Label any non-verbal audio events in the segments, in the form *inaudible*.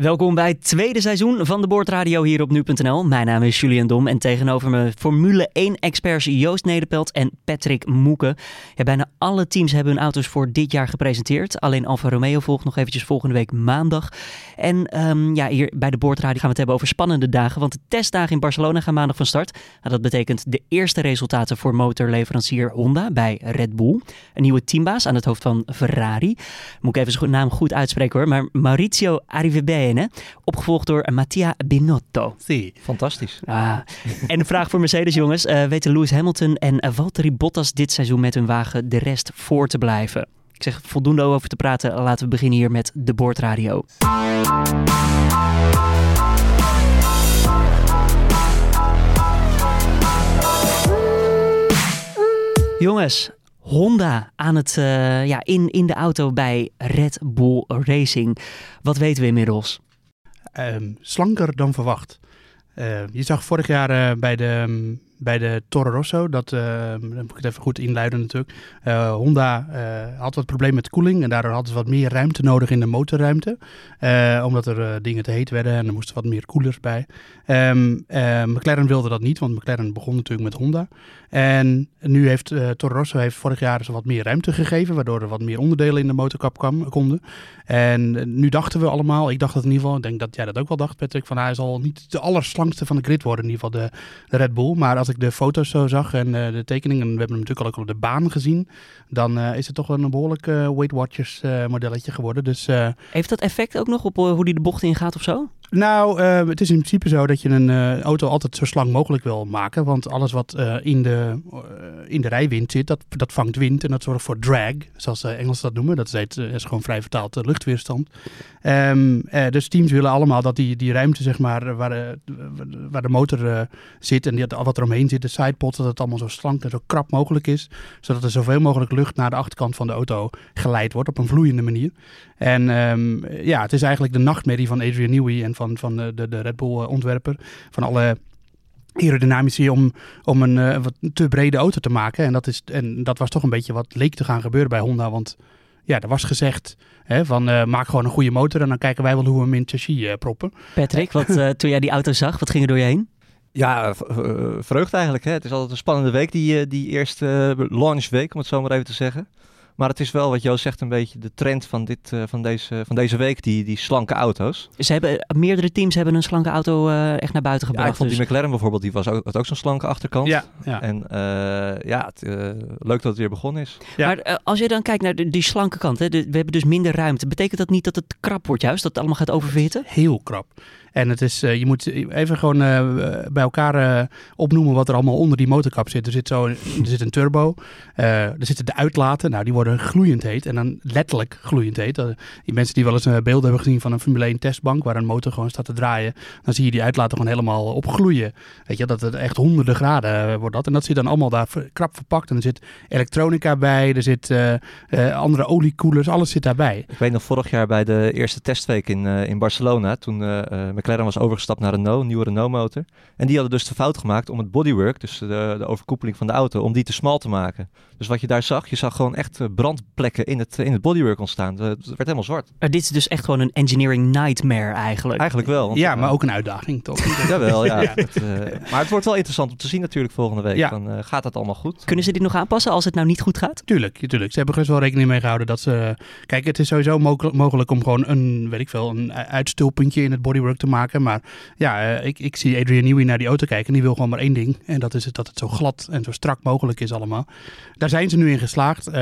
Welkom bij het tweede seizoen van de Boordradio hier op nu.nl. Mijn naam is Julian Dom en tegenover me Formule 1-experts Joost Nederpelt en Patrick Moeken. Ja, bijna alle teams hebben hun auto's voor dit jaar gepresenteerd. Alleen Alfa Romeo volgt nog eventjes volgende week maandag. En um, ja, hier bij de Boordradio gaan we het hebben over spannende dagen, want de testdagen in Barcelona gaan maandag van start. Nou, dat betekent de eerste resultaten voor motorleverancier Honda bij Red Bull. Een nieuwe teambaas aan het hoofd van Ferrari. Moet ik even zijn naam goed uitspreken hoor, maar Maurizio Opgevolgd door Mattia Binotto. Zie, fantastisch. Ah. En een vraag voor Mercedes, jongens. Uh, weten Lewis Hamilton en Valtteri Bottas dit seizoen met hun wagen de rest voor te blijven? Ik zeg voldoende over te praten. Laten we beginnen hier met de Boordradio. Jongens, Honda aan het, uh, ja, in, in de auto bij Red Bull Racing. Wat weten we inmiddels? Um, slanker dan verwacht. Uh, je zag vorig jaar uh, bij de um, bij de Toro Rosso. Dat uh, dan moet ik het even goed inluiden natuurlijk. Uh, Honda uh, had wat probleem met koeling en daardoor hadden ze wat meer ruimte nodig in de motorruimte. omdat er dingen te heet werden en er moesten wat meer koelers bij. Um, McLaren wilde dat niet, want McLaren begon natuurlijk met Honda. En nu heeft Toro Rosso heeft vorig jaar ze wat meer ruimte gegeven, waardoor er wat meer onderdelen in de motorkap konden. En nu dachten we allemaal, ik dacht dat in ieder geval, ik denk dat jij dat ook wel dacht Patrick, van hij zal niet de allerslankste van de grid worden, in ieder geval de, de Red Bull. Maar als ik de foto's zo zag en uh, de tekeningen, en we hebben hem natuurlijk al ook op de baan gezien, dan uh, is het toch een behoorlijk uh, Weight Watchers modelletje geworden. Dus, Heeft dat effect ook nog op hoe die de bocht ingaat of zo? Nou, uh, het is in principe zo dat je een uh, auto altijd zo slank mogelijk wil maken. Want alles wat uh, in, de, in de rijwind zit, dat, dat vangt wind en dat zorgt voor drag, zoals de Engelsen dat noemen. Dat is, is gewoon vrij vertaald luchtweerstand. Um, dus teams willen allemaal dat die, die ruimte, zeg maar, waar, waar de motor zit en die, wat er omheen zit, de sidepods, dat het allemaal zo slank en zo krap mogelijk is. Zodat er zoveel mogelijk lucht naar de achterkant van de auto geleid wordt op een vloeiende manier. En um, ja, het is eigenlijk de nachtmerrie van Adrian Newey en van, van de, de Red Bull ontwerper. Van alle aerodynamici om, om een uh, wat te brede auto te maken. En dat, is, en dat was toch een beetje wat leek te gaan gebeuren bij Honda. Want ja, er was gezegd hè, van uh, maak gewoon een goede motor en dan kijken wij wel hoe we hem in chassis uh, proppen. Patrick, wat, toen jij die auto zag, wat ging er door je heen? Ja, vreugd eigenlijk. Hè. Het is altijd een spannende week, die, die eerste launchweek, om het zo maar even te zeggen. Maar het is wel wat Joost zegt, een beetje de trend van, dit, uh, van, deze, van deze week, die, die slanke auto's. Ze hebben, meerdere teams hebben een slanke auto uh, echt naar buiten gebracht. Ja, ik vond dus. die McLaren bijvoorbeeld, die was ook, had ook zo'n slanke achterkant. Ja, ja. En uh, ja, het, leuk dat het weer begonnen is. Ja. Maar als je dan kijkt naar de, die slanke kant, hè, de, we hebben dus minder ruimte. Betekent dat niet dat het krap wordt juist, dat het allemaal gaat oververhitten? Heel krap. En het is, uh, je moet even gewoon uh, bij elkaar uh, opnoemen wat er allemaal onder die motorkap zit. Er zit, zo, er zit een turbo, er zitten de uitlaten, nou die worden gloeiend heet en dan letterlijk gloeiend heet. die mensen die wel eens een beeld hebben gezien van een Formule 1 testbank waar een motor gewoon staat te draaien, dan zie je die uitlaten gewoon helemaal opgloeien. Weet je, dat het echt honderden graden wordt dat. En dat zit dan allemaal daar krap verpakt en er zit elektronica bij, er zit andere oliekoelers, alles zit daarbij. Ik weet nog vorig jaar bij de eerste testweek in, in Barcelona, toen McLaren was overgestapt naar Renault, een nieuwe Renault motor. En die hadden dus de fout gemaakt om het bodywork, dus de, de overkoepeling van de auto, om die te smal te maken. Dus wat je daar zag, je zag gewoon echt brandplekken in het, in het bodywork ontstaan. Het werd helemaal zwart. Maar dit is dus echt gewoon een engineering nightmare eigenlijk. Eigenlijk wel. Want, ja, maar ook een uitdaging toch? *laughs* Jawel, ja. ja. Het, uh, maar het wordt wel interessant om te zien natuurlijk volgende week. Ja. Dan, uh, gaat het allemaal goed? Kunnen ze dit nog aanpassen als het nou niet goed gaat? Tuurlijk, tuurlijk. Ze hebben gerust wel rekening mee gehouden dat ze... Kijk, het is sowieso mogelijk om gewoon een, weet ik veel, een uitstulpuntje in het bodywork te maken. Maar ja, uh, ik, ik zie Adrian Newey naar die auto kijken en die wil gewoon maar één ding. En dat is het, dat het zo glad en zo strak mogelijk is allemaal. Daar zijn ze nu in geslaagd. Uh,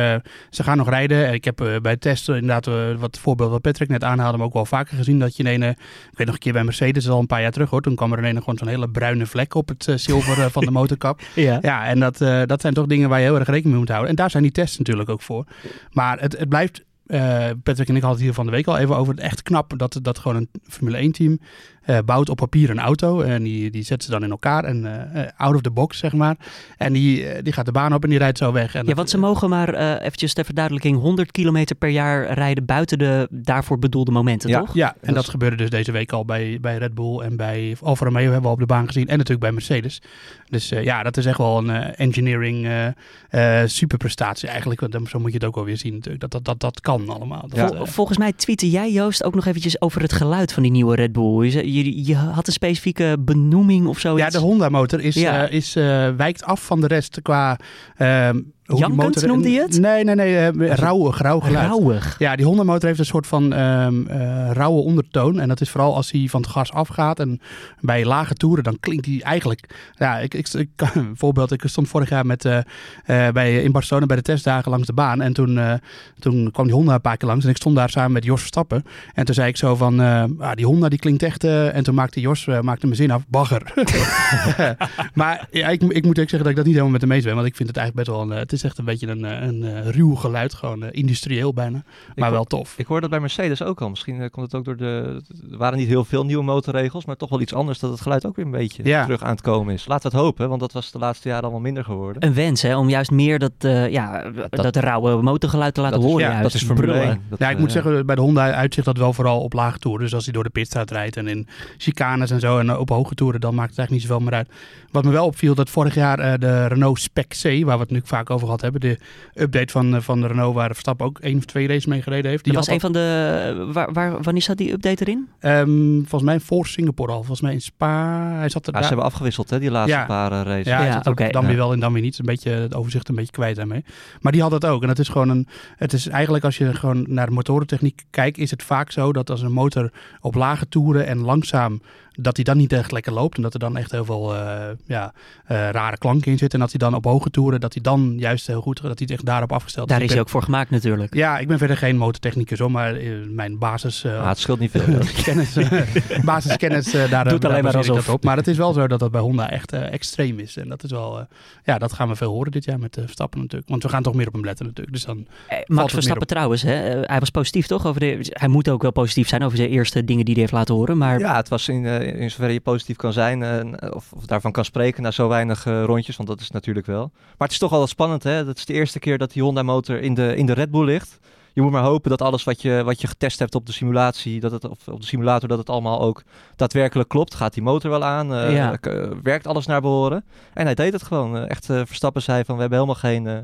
ze gaan nog rijden. Ik heb uh, bij testen inderdaad wat voorbeeld wat Patrick net aanhaalde, maar ook wel vaker gezien dat je in een, ik weet nog een keer bij Mercedes, al een paar jaar terug hoor, toen kwam er ineens gewoon zo'n hele bruine vlek op het zilver van de *laughs* motorkap. ja. ja, en dat, dat zijn toch dingen waar je heel erg rekening mee moet houden. En daar zijn die tests natuurlijk ook voor. Maar het, het blijft Patrick en ik hadden het hier van de week al even over. Echt knap dat, dat gewoon een Formule 1 team eh, bouwt op papier een auto. En die, die zet ze dan in elkaar. En eh, out of the box, zeg maar. En die, eh, die gaat de baan op en die rijdt zo weg. En Ja, dat- want ze mogen maar, eh eventjes ter verduidelijking, 100 kilometer per jaar rijden buiten de daarvoor bedoelde momenten, Ja. toch? Ja, en Dat dat, is- gebeurde dus deze week al bij, bij Red Bull en bij Alfa Romeo hebben we op de baan gezien. En natuurlijk bij Mercedes. Dus eh, ja, dat is echt wel een eh, engineering superprestatie eigenlijk. Want dan- zo moet je het ook alweer zien natuurlijk. Dat dat, dat, dat kan allemaal. Dat, Ja. Vol- Volgens mij tweette jij, Joost, ook nog eventjes over het geluid van die nieuwe Red Bull. Je, je, je had een specifieke benoeming of zoiets. ja, de Honda motor is, Ja. eh, is, eh, wijkt af van de rest qua... die Jankend motor- noemde je het? Nee, nee, nee. eh, rauw, geluid. Rauwig. Ja, die Honda motor heeft een soort van ehm eh, rauwe ondertoon. En dat is vooral als hij van het gas afgaat. En bij lage toeren, dan klinkt hij eigenlijk... Ja, ik, ik, ik *laughs* een voorbeeld. Ik stond vorig jaar met, eh, bij, in Barcelona bij de testdagen langs de baan. En toen, toen kwam die Honda een paar keer langs. En ik stond daar samen met Jos Verstappen. En toen zei ik zo van... ah, die Honda die klinkt echt... en toen maakte Jos maakte mijn zin af. Bagger. *laughs* *laughs* maar ja, ik, ik moet ook zeggen dat ik dat niet helemaal met hem eens ben. Want ik vind het eigenlijk best wel... Een, is echt een beetje een, eh, een, eh, ruw geluid. Gewoon eh, industrieel bijna. Maar hoor- wel tof. Ik hoorde dat bij Mercedes ook al. Misschien komt het ook door de... Er waren niet heel veel nieuwe motorregels, maar toch wel iets anders dat het geluid ook weer een beetje Ja. terug aan het komen is. Laten we het hopen, want dat was de laatste jaren allemaal minder geworden. Een wens, hè, om juist meer dat, eh, ja, dat, rauwe motorgeluid te laten dat is, horen. ja, juist. dat is Formule Brullen. 1. Dat, Ja, ik moet zeggen, bij de Honda uitzicht dat wel vooral op lage toeren. Dus als hij door de pitstraat rijdt en in chicanes en zo en op hoge toeren, dan maakt het eigenlijk niet zoveel meer uit. Wat me wel opviel, dat vorig jaar eh, de Renault Spec C, waar we het nu vaak over gehad hebben, de update van, eh, van de Renault waar Verstappen ook één of twee races mee gereden heeft. Dat Die was een van de... Waar, waar, wanneer zat die update erin? Ehm, volgens mij voor Singapore al, volgens mij in Spa. Hij zat er Ja, daar. ze hebben afgewisseld, hè, die laatste Ja. paar eh, races. Ja, Ja, oké. dan Ja. weer wel en dan weer niet. Een beetje het overzicht een beetje kwijt daarmee. Maar die had het ook. En het is gewoon een. Het is eigenlijk als je gewoon naar motorentechniek kijkt, is het vaak zo dat als een motor op lage toeren en langzaam. Dat hij dan niet echt lekker loopt. En dat er dan echt heel veel eh, ja, eh, rare klanken in zitten. En dat hij dan op hoge toeren, dat hij dan juist heel goed, dat hij het echt daarop afgesteld Daar Dus is hij ook voor gemaakt natuurlijk. Ja, ik ben verder geen motortechnicus hoor, maar eh, mijn basis. eh, Ah, het scheelt niet veel. *laughs* kennis, eh, *laughs* basiskennis eh, daar, Doet daar alleen maar alsof. dat op. Maar het is wel zo dat dat bij Honda echt eh, extreem is. En dat is wel, eh, ja, dat gaan we veel horen dit jaar met de Verstappen natuurlijk. Want we gaan toch meer op hem letten natuurlijk. Dus dan, Eh, meer Max Verstappen trouwens, hè, hij was positief toch? Over de, hij moet ook wel positief zijn over de eerste dingen die hij heeft laten horen. Maar Ja, het was in, in zoverre je positief kan zijn, eh, of, of daarvan kan spreken na zo weinig eh, rondjes, want dat is natuurlijk wel. Maar het is toch wel spannend, hè? Dat is de eerste keer dat die Honda-motor in de, in de Red Bull ligt. Je moet maar hopen dat alles wat je, wat je getest hebt op de simulatie, dat het, of op de simulator, dat het allemaal ook daadwerkelijk klopt. Gaat die motor wel aan? Eh, Ja. eh, werkt alles naar behoren? En hij deed het gewoon. Eh, echt, eh, Verstappen zei van, we hebben helemaal geen, eh,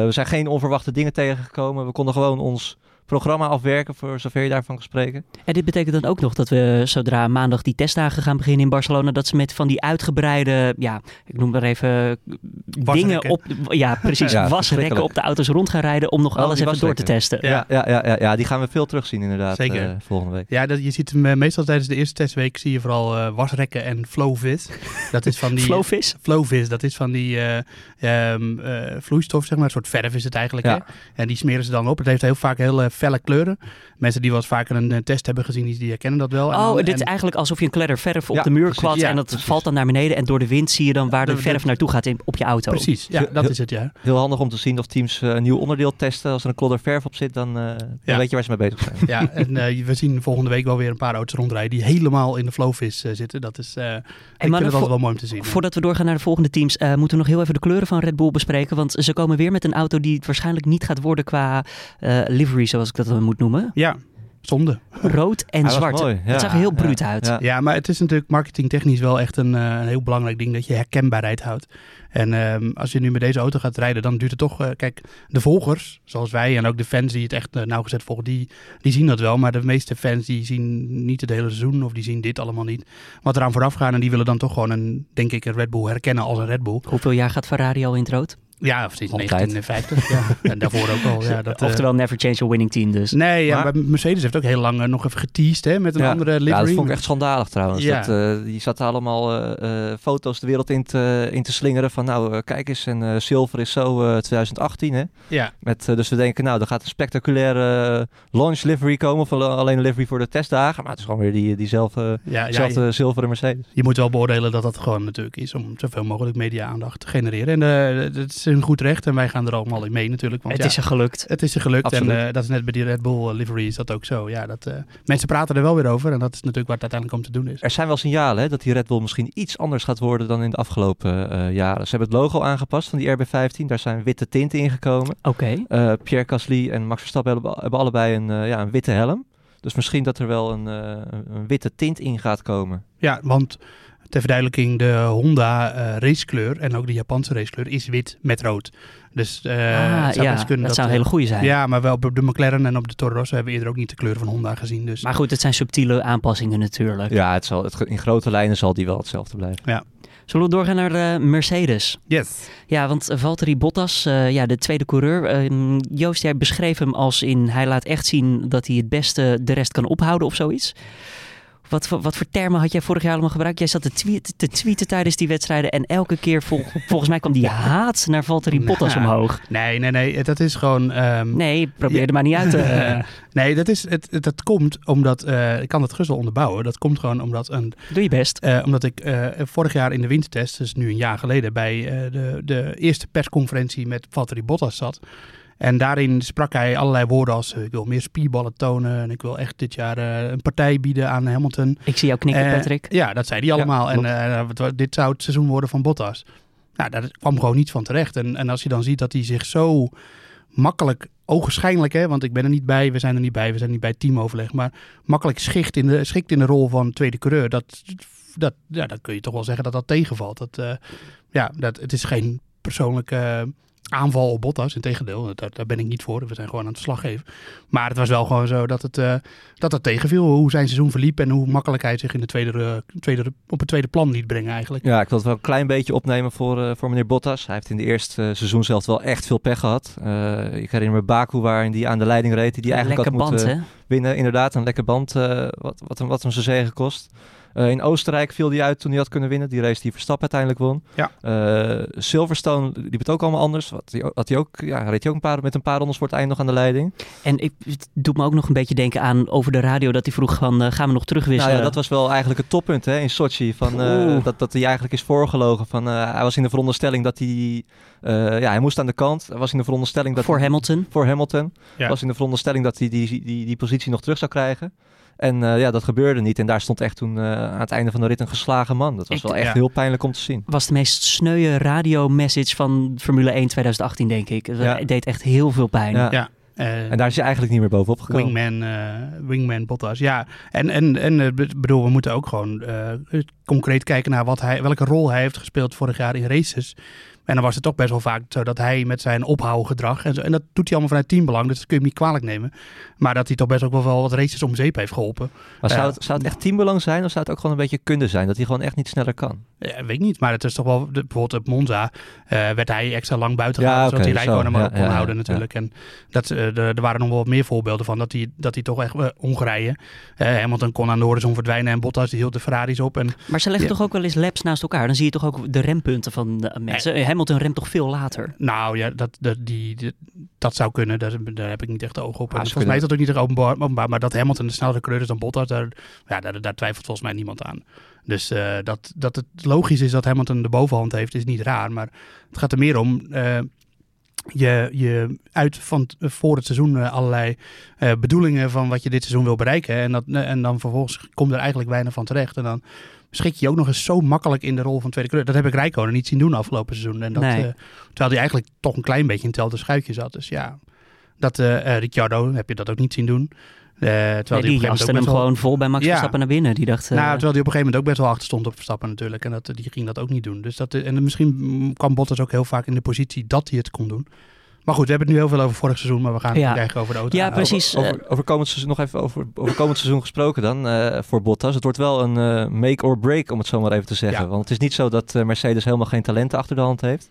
eh, we zijn geen onverwachte dingen tegengekomen. We konden gewoon ons programma afwerken, voor zover je daarvan kan spreken. En dit betekent dan ook nog dat we zodra maandag die testdagen gaan beginnen in Barcelona, dat ze met van die uitgebreide, ja, ik noem maar even dingen op, ja precies, *laughs* Ja, wasrekken op de auto's rond gaan rijden om nog Oh, alles even door te testen. Ja. Ja, ja, ja, ja, die gaan we veel terugzien inderdaad Zeker. eh, volgende week. ja, dat, je ziet hem eh, meestal tijdens de eerste testweek zie je vooral eh, wasrekken en flowvis. Dat is van *laughs* die... Flowvis? Flowvis, dat is van die eh, ehm, eh, vloeistof, zeg maar. Een soort verf is het eigenlijk. Ja. Hè? En die smeren ze dan op. Het heeft heel vaak hele felle kleuren. Mensen die wel eens vaker een, eh, test hebben gezien, die, die herkennen dat wel. En Oh, dit is en- eigenlijk alsof je een kledder verf op Ja, de muur precies. Ja, en dat precies. valt dan naar beneden en door de wind zie je dan waar de De- de- verf naartoe gaat in, op je auto. Precies, ja, Heel- dat heel- is het, ja. Heel handig om te zien of teams eh, een nieuw onderdeel testen. Als er een klodder verf op zit, dan, eh, dan weet je waar ze mee bezig zijn. Ja, en eh, we zien volgende week wel weer een paar auto's rondrijden die helemaal in de flowvis eh, zitten. Dat is, eh ik vind het wel mooi om te zien. Voordat we doorgaan naar de volgende teams, eh, moeten we nog heel even de kleuren van Red Bull bespreken. Want ze komen weer met een auto die het waarschijnlijk niet gaat worden qua eh, livery, zoals ik dat dan moet noemen. Ja, zonde. Rood en Hij zwart. mooi, ja. Het zag er heel Ja, bruut uit. ja. Ja, maar het is natuurlijk marketingtechnisch wel echt een, eh, een heel belangrijk ding dat je herkenbaarheid houdt. En ehm, als je nu met deze auto gaat rijden, dan duurt het toch... eh, kijk, de volgers, zoals wij en ook de fans die het echt eh, nauwgezet volgen, die, die zien dat wel. Maar de meeste fans die zien niet het hele seizoen of die zien dit allemaal niet. Wat eraan vooraf gaat en die willen dan toch gewoon een, denk ik, een Red Bull herkennen als een Red Bull. Hoeveel jaar gaat Ferrari al in het rood? Ja, of sinds Altijd. 1950. ja. *laughs* En daarvoor ook al. Ja, dat, eh, Oftewel never change a winning team dus. Nee, ja, Maar- maar Mercedes heeft ook heel lang eh, nog even geteased hè, met een ja. andere livery. Ja, dat vond ik echt schandalig trouwens. Ja. Dat, eh, die zaten allemaal eh, eh, foto's de wereld in te, in te slingeren van nou, eh, kijk eens, en eh zilver is zo eh, 2018 hè. Ja, Met, eh, dus we denken nou, er gaat een spectaculaire eh, launch livery komen of al- alleen een livery voor de testdagen. Maar het is gewoon weer die, diezelfde, ja, zilveren Mercedes. je moet wel beoordelen dat dat gewoon natuurlijk is om zoveel mogelijk media-aandacht te genereren. En eh, is hun goed recht en wij gaan er allemaal in mee natuurlijk. Want het ja, is er gelukt. het is er gelukt Absoluut. en eh, dat is net bij die Red Bull eh, livery is dat ook zo. Ja, dat, eh, mensen praten er wel weer over en dat is natuurlijk waar het uiteindelijk om te doen is. Er zijn wel signalen hè, dat die Red Bull misschien iets anders gaat worden dan in de afgelopen eh, jaren. Ze hebben het logo aangepast van die RB15. Daar zijn witte tinten ingekomen. Oké. Eh, Pierre Gasly en Max Verstappen hebben, hebben allebei een, eh, ja, een witte helm. Dus misschien dat er wel een, eh, een- een witte tint in gaat komen. Ja, want ter verduidelijking, de Honda eh, racekleur en ook de Japanse racekleur is wit met rood. Dus eh, ah, zou ja, kunnen dat zou een eh, hele goede zijn. Ja, maar wel op de McLaren en op de Toro Rosso hebben we eerder ook niet de kleur van Honda gezien. Dus Maar goed, het zijn subtiele aanpassingen natuurlijk. Ja, het zal, het, in grote lijnen zal die wel hetzelfde blijven. Zullen we doorgaan naar eh, Mercedes? yes. Ja, want Valtteri Bottas, eh, ja, de tweede coureur. eh, Joost, jij beschreef hem als in... Hij laat echt zien dat hij het beste de rest kan ophouden of zoiets. Wat, voor- wat voor termen had jij vorig jaar allemaal gebruikt? Jij zat te, tweet, te tweeten tijdens die wedstrijden en elke keer, vol- *laughs* volgens mij kwam die haat naar Valtteri Bottas Nou, omhoog. Nee, nee, nee. Dat is gewoon... ehm, Nee, probeer Ja. er maar niet uit te... *laughs* Eh, nee, dat, is, het, het, dat komt omdat... eh, ik kan het gerust wel onderbouwen. Dat komt gewoon omdat, een, Doe je best. eh, omdat ik vorig jaar in de wintertest, dus nu een jaar geleden, bij de, de eerste persconferentie met Valtteri Bottas zat. En daarin sprak hij allerlei woorden als eh, ik wil meer spierballen tonen en ik wil echt dit jaar eh, een partij bieden aan Hamilton. Ik zie jou knikken, Eh, Patrick. Ja, dat zei hij allemaal. en wa- dit zou het seizoen worden van Bottas. Nou, daar kwam gewoon niet van terecht. En, en als je dan ziet dat hij zich zo makkelijk, ogenschijnlijk, hè, want ik ben er niet bij, we zijn er niet bij, we zijn niet bij teamoverleg, maar makkelijk schikt in de, schikt in de rol van tweede coureur, dat, dat, ja, dan kun je toch wel zeggen dat dat tegenvalt. Dat, ja, dat, het is geen persoonlijke aanval op Bottas, integendeel, daar, daar ben ik niet voor. We zijn gewoon aan het verslag geven. Maar het was wel gewoon zo dat het, eh, dat het tegenviel, hoe zijn seizoen verliep en hoe makkelijk hij zich in de tweede, eh, tweede, op het tweede plan liet brengen eigenlijk. Ja, ik wil het wel een klein beetje opnemen voor, eh, voor meneer Bottas. Hij heeft in de eerste seizoen zelf wel echt veel pech gehad. Eh, ik herinner me Baku waarin die aan de leiding reed. Die, die eigenlijk Lekker had band, moeten hè? winnen. Inderdaad, een lekker band eh, wat, wat, hem, wat hem zijn zegen kost. Eh, in Oostenrijk viel hij uit toen hij had kunnen winnen. Die race die Verstappen uiteindelijk won. Ja. Eh, Silverstone liep het ook allemaal anders. Wat, hij, had hij ook, ja, reed hij ook een paar, met een paar rondes voor het eind nog aan de leiding. En ik, het doet me ook nog een beetje denken aan over de radio dat hij vroeg van eh, gaan we nog terugwisselen? Nou ja, dat was wel eigenlijk het toppunt hè, in Sochi. Van, eh, dat, dat hij eigenlijk is voorgelogen. Van, eh, hij was in de veronderstelling dat hij... eh, ja, hij moest aan de kant. Hij was in de veronderstelling dat Voor Hamilton. voor Hamilton. Ja. Was in de veronderstelling dat hij die, die, die positie nog terug zou krijgen. En eh, ja, dat gebeurde niet. En daar stond echt toen eh, aan het einde van de rit een geslagen man. Dat was Ik- wel echt ja. heel pijnlijk om te zien. was de meest sneuwe radio-message van Formule 1 2018, denk ik. Het Ja. deed echt heel veel pijn. Ja. Ja. Eh, En daar is hij eigenlijk niet meer bovenop gekomen. Wingman, eh, Wingman Bottas. Ja, en, en, en be- bedoel, we moeten ook gewoon eh, concreet kijken naar wat hij, welke rol hij heeft gespeeld vorig jaar in races. En dan was het toch best wel vaak zo dat hij met zijn ophouwgedrag, en, zo, en dat doet hij allemaal vanuit teambelang, dus dat kun je hem niet kwalijk nemen. Maar dat hij toch best ook wel wel wat races om zeep heeft geholpen. Maar zou Ja. het, zou het echt teambelang zijn of zou het ook gewoon een beetje kunde zijn? Dat hij gewoon echt niet sneller kan? Ja, weet ik niet, maar het is toch wel, de- bijvoorbeeld op Monza eh, werd hij extra lang buiten Ja, gehouden, zodat oké, hij Rijkonen zo. maar Ja, op kon ja, ja, houden ja. natuurlijk. En dat, eh, de- er waren nog wel wat meer voorbeelden van dat hij, dat hij toch echt eh, Hongarije, Hamilton kon aan de horizon verdwijnen en Bottas die hield de Ferraris op. En Maar ze leggen Ja. toch ook wel eens laps naast elkaar. Dan zie je toch ook de rempunten van de mensen. Hamilton remt toch veel later. nou ja, dat, dat, die, die- dat zou kunnen, daar, daar heb ik niet echt de ogen op. Ah, ze volgens mij is dat ook niet echt openbaar, openbaar, maar dat Hamilton een snellere coureur is dan Bottas, daar, ja, daar, daar twijfelt volgens mij niemand aan. Dus eh, dat, dat het logisch is dat Hamilton de bovenhand heeft, is niet raar. Maar het gaat er meer om. eh, je, je uit van t- voor het seizoen eh, allerlei eh, bedoelingen van wat je dit seizoen wil bereiken. En, dat, eh, en dan vervolgens komt er eigenlijk weinig van terecht. En dan schik je ook nog eens zo makkelijk in de rol van tweede kleur. Dat heb ik Rijkonen niet zien doen afgelopen seizoen. En dat, Nee. eh, terwijl hij eigenlijk toch een klein beetje in hetzelfde schuitje zat. Dus ja, dat eh eh, Ricciardo heb je dat ook niet zien doen. Eh, terwijl Nee, die ook hem wel- gewoon vol bij Max Ja. Verstappen naar binnen. Die dacht, eh, nou, terwijl hij op een gegeven moment ook best wel achter stond op Verstappen natuurlijk. En dat, die ging dat ook niet doen. Dus dat, en misschien kwam Bottas ook heel vaak in de positie dat hij het kon doen. Maar goed, we hebben het nu heel veel over vorig seizoen, maar we gaan Ja. het krijgen over de auto. Ja, precies. Over, over, over komend seizoen, nog even over, over komend seizoen gesproken dan eh, voor Bottas. Het wordt wel een eh, make or break, om het zo maar even te zeggen. Ja. Want het is niet zo dat eh, Mercedes helemaal geen talenten achter de hand heeft.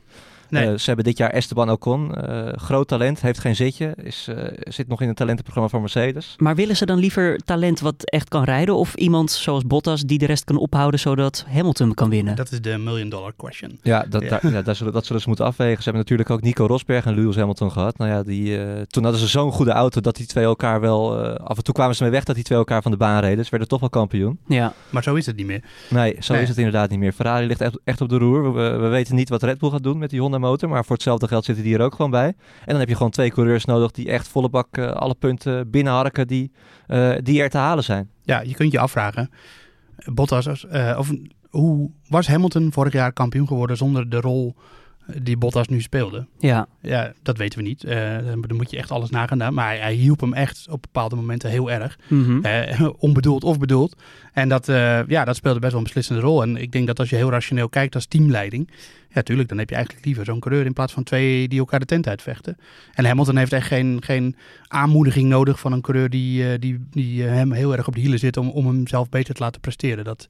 Nee. Eh, ze hebben dit jaar Esteban Ocon. eh, groot talent, heeft geen zitje. Is, eh, zit nog in het talentenprogramma van Mercedes. Maar willen ze dan liever talent wat echt kan rijden? Of iemand zoals Bottas die de rest kan ophouden zodat Hamilton kan winnen? Dat is de million dollar question. Ja, dat, Ja. Daar, ja daar zullen, dat zullen ze moeten afwegen. Ze hebben natuurlijk ook Nico Rosberg en Lewis Hamilton gehad. Nou ja, die, eh, toen hadden ze zo'n goede auto dat die twee elkaar wel... eh, af en toe kwamen ze mee weg dat die twee elkaar van de baan reden. Ze werden toch wel kampioen. Ja, Maar zo is het niet meer. Nee, zo Nee. is het inderdaad niet meer. Ferrari ligt echt, echt op de roer. We, we weten niet wat Red Bull gaat doen met die Honda motor. Maar voor hetzelfde geld zitten die er ook gewoon bij. En dan heb je gewoon twee coureurs nodig die echt volle bak alle punten binnenharken die, die er te halen zijn. Ja, je kunt je afvragen. Bottas, of hoe was Hamilton vorig jaar kampioen geworden zonder de rol die Bottas nu speelde. Ja. Ja, dat weten we niet. Uh, dan moet je echt alles nagaan. Maar hij, hij, hielp hem echt op bepaalde momenten heel erg. Mm *laughs* onbedoeld of bedoeld. En dat, uh, ja, dat speelde best wel een beslissende rol. En ik denk dat als je heel rationeel kijkt als teamleiding... Ja, tuurlijk, dan heb je eigenlijk liever zo'n coureur in plaats van twee die elkaar de tent uitvechten. En Hamilton heeft echt geen, geen aanmoediging nodig van een coureur die, die, die hem heel erg op de hielen zit... om, om hem zelf beter te laten presteren. Dat,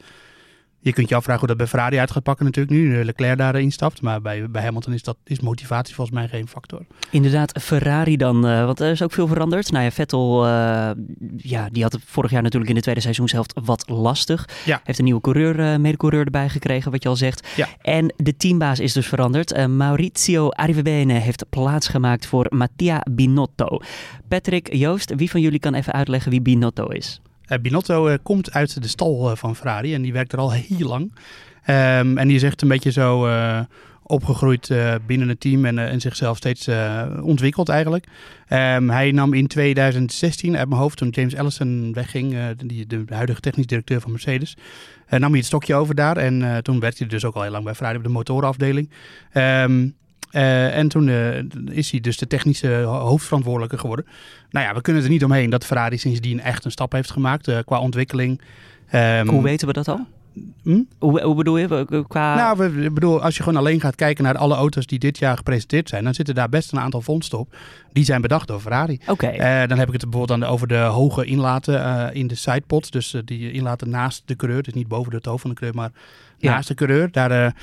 je kunt je afvragen hoe dat bij Ferrari uit gaat pakken natuurlijk nu. Leclerc daarin stapt. Maar bij, bij Hamilton is, dat, is motivatie volgens mij geen factor. Inderdaad, Ferrari dan. Uh, want er is ook veel veranderd. Nou ja, Vettel, uh, ja, die had het vorig jaar natuurlijk in de tweede seizoenshelft wat lastig. Ja. Heeft een nieuwe coureur, uh, mede-coureur erbij gekregen, wat je al zegt. Ja. En de teambaas is dus veranderd. Maurizio Arrivabene heeft plaatsgemaakt voor Mattia Binotto. Patrick, Joost, wie van jullie kan even uitleggen wie Binotto is? Uh, Binotto uh, komt uit de stal uh, van Ferrari en die werkt er al *laughs* heel lang. Um, en die is echt een beetje zo opgegroeid binnen het team en, en zichzelf steeds ontwikkeld eigenlijk. Um, hij nam in 2016 uit mijn hoofd, toen James Allison wegging, die, de huidige technisch directeur van Mercedes, nam hij het stokje over daar. En toen werkte hij dus ook al heel lang bij Ferrari op de motorenafdeling. Um, uh, en toen uh, is hij dus de technische hoofdverantwoordelijke geworden. Nou ja, we kunnen er niet omheen dat Ferrari sindsdien echt een stap heeft gemaakt uh, qua ontwikkeling. Um, Hoe weten we dat al? Hm? Hoe, hoe, bedoel je? Qua... Nou, we, bedoel, als je gewoon alleen gaat kijken naar alle auto's die dit jaar gepresenteerd zijn, dan zitten daar best een aantal vondsten op. Die zijn bedacht door Ferrari. Oké. Okay. Uh, dan heb ik het bijvoorbeeld dan over de hoge inlaten uh, in de sidepods. Dus uh, die inlaten naast de coureur. Dus niet boven het hoofd van de coureur, maar ja. naast de coureur. Daar,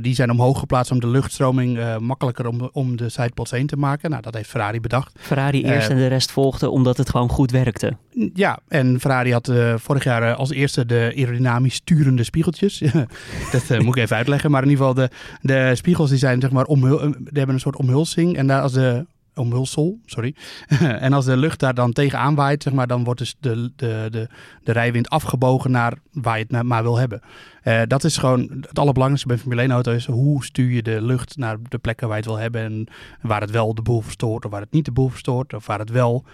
die zijn omhoog geplaatst om de luchtstroming makkelijker om, om de sidepods heen te maken. Nou, dat heeft Ferrari bedacht. Ferrari eerst en de rest volgde omdat het gewoon goed werkte. Ja, en Ferrari had vorig jaar als eerste de aerodynamisch sturende spiegeltjes. *laughs* dat moet ik even uitleggen. Maar in ieder geval, de, de spiegels die zijn zeg maar omhul, die hebben een soort omhulsing. En daar als de omhulsel, sorry. *laughs* en als de lucht daar dan tegenaan waait, zeg maar, dan wordt dus de, de, de, de rijwind afgebogen naar waar je het maar wil hebben. Uh, dat is gewoon het allerbelangrijkste bij Formule 1 auto is hoe stuur je de lucht naar de plekken waar je het wil hebben en waar het wel de boel verstoort of waar het niet de boel verstoort of waar het wel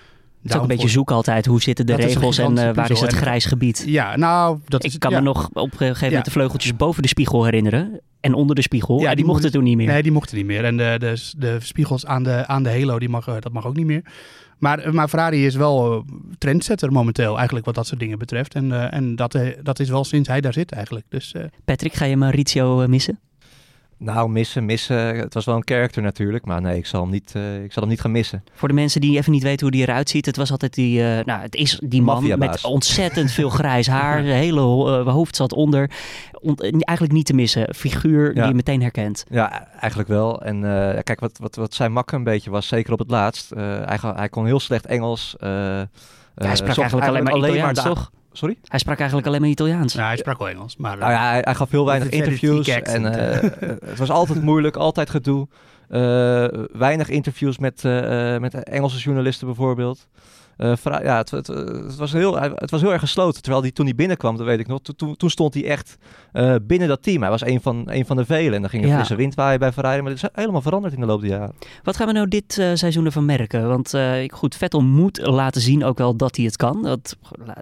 het is ook een beetje zoeken altijd. Hoe zitten de dat regels en uh, waar is het grijs gebied? Ja, nou, dat Ik kan ja. me nog op een gegeven moment de vleugeltjes boven de spiegel herinneren. En onder de spiegel. Ja, die, die mochten toen niet meer. Nee, die mochten niet meer. En de, de, de spiegels aan de, aan de halo, die mag, dat mag ook niet meer. Maar, maar Ferrari is wel trendsetter momenteel, eigenlijk wat dat soort dingen betreft. En, uh, en dat, dat is wel sinds hij daar zit eigenlijk. Dus. Patrick, ga je Maurizio missen? Nou, missen, missen. Het was wel een karakter natuurlijk, maar nee, ik zal hem niet, uh, ik zal hem niet gaan missen. Voor de mensen die even niet weten hoe die eruit ziet, het was altijd die, uh, nou, het is die man met ontzettend veel grijs haar, *laughs* hele uh, hoofd zat onder. On eigenlijk niet te missen, figuur ja. die je meteen herkent. Ja, eigenlijk wel. En kijk, wat, wat, wat zijn makke een beetje was, zeker op het laatst, hij, hij, kon heel slecht Engels. ja, hij sprak eigenlijk alleen maar alleen maar toch? Sorry? Hij sprak eigenlijk alleen maar Italiaans. Ja, hij sprak wel Engels. Maar, nou ja, hij, hij gaf heel weinig interviews. En, uh, het was altijd moeilijk, altijd gedoe. Uh, weinig interviews met, uh, met Engelse journalisten bijvoorbeeld. Uh, ja, het, het, het, was heel, het was heel erg gesloten. Terwijl hij toen hij binnenkwam, dat weet ik nog, toen, toen stond hij echt uh, binnen dat team. Hij was een van, een van de velen. En dan ging er ja. frisse wind waaien bij Ferrari. Maar dat is helemaal veranderd in de loop der jaren. Wat gaan we nou dit uh, seizoen ervan merken? Want goed, Vettel moet laten zien ook wel dat hij het kan. Dat,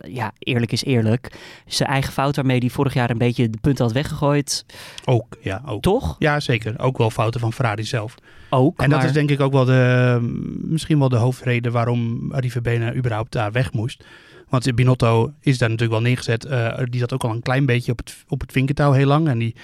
ja, eerlijk is eerlijk. Zijn eigen fout waarmee hij vorig jaar een beetje de punten had weggegooid. Ook, ja. Ook. Toch? Ja, zeker. Ook wel fouten van Ferrari zelf. Ook, en maar... dat is denk ik ook wel de, misschien wel de hoofdreden waarom Arrivabene überhaupt daar weg moest. Want Binotto is daar natuurlijk wel neergezet. Uh, die zat ook al een klein beetje op het, op het vinkertouw heel lang. En die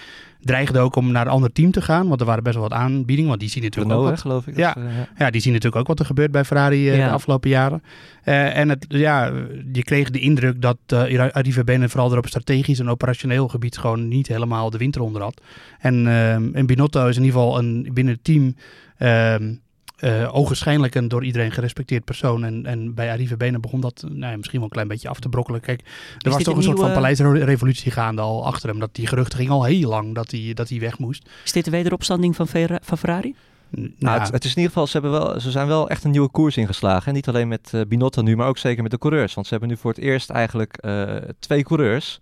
dreigde ook om naar een ander team te gaan. Want er waren best wel wat aanbiedingen. Want die zien natuurlijk Renault, ook wat, geloof ik. Ja, dat, uh, ja. ja, die zien natuurlijk ook wat er gebeurt bij Ferrari uh, Ja. de afgelopen jaren. Uh, en het, ja, je kreeg de indruk dat uh, Arrivabene vooral er op strategisch en operationeel gebied gewoon niet helemaal de winter onder had. En, uh, en Binotto is in ieder geval een, binnen het team ehm, uh, ogenschijnlijk een door iedereen gerespecteerd persoon. En, en bij Arrive Benen begon dat nou ja, misschien wel een klein beetje af te brokkelen. Kijk, er was toch een, een soort nieuwe... van paleisrevolutie gaande al achter hem. Dat die geruchten ging al heel lang dat hij, dat hij weg moest. Is dit de wederopstanding van, Vera van Ferrari? Nou, nou het, het, is in ieder geval, ze, hebben wel, ze zijn wel echt een nieuwe koers ingeslagen. En niet alleen met uh, Binotto nu, maar ook zeker met de coureurs. Want ze hebben nu voor het eerst eigenlijk uh, twee coureurs,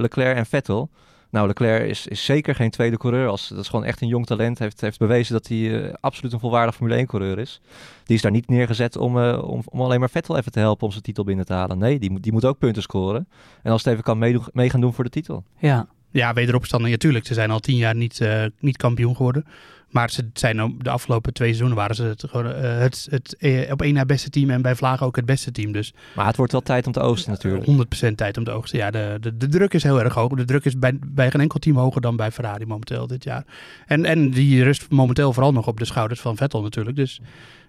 Leclerc en Vettel. Nou, Leclerc is, is zeker geen tweede coureur. Als, dat is gewoon echt een jong talent. Heeft, heeft bewezen dat hij eh, absoluut een volwaardig Formule 1 coureur is. Die is daar niet neergezet om, eh, om, om alleen maar Vettel even te helpen om zijn titel binnen te halen. Nee, die, moet- die moet ook punten scoren. En als het even kan meedoen- mee gaan doen voor de titel. Ja, Ja, wederopstanding natuurlijk. Ze zijn al tien jaar niet, eh, niet kampioen geworden. Maar ze zijn ook de afgelopen twee seizoenen waren ze het, gewoon, eh, het, het eh, op één na beste team en bij Vlagen ook het beste team. Dus Maar het wordt wel tijd om te oosten natuurlijk. 100% tijd om te oogsten. Ja, de, de, de druk is heel erg hoog. De druk is bij, bij geen enkel team hoger dan bij Ferrari momenteel dit jaar. En, en die rust momenteel vooral nog op de schouders van Vettel natuurlijk. Dus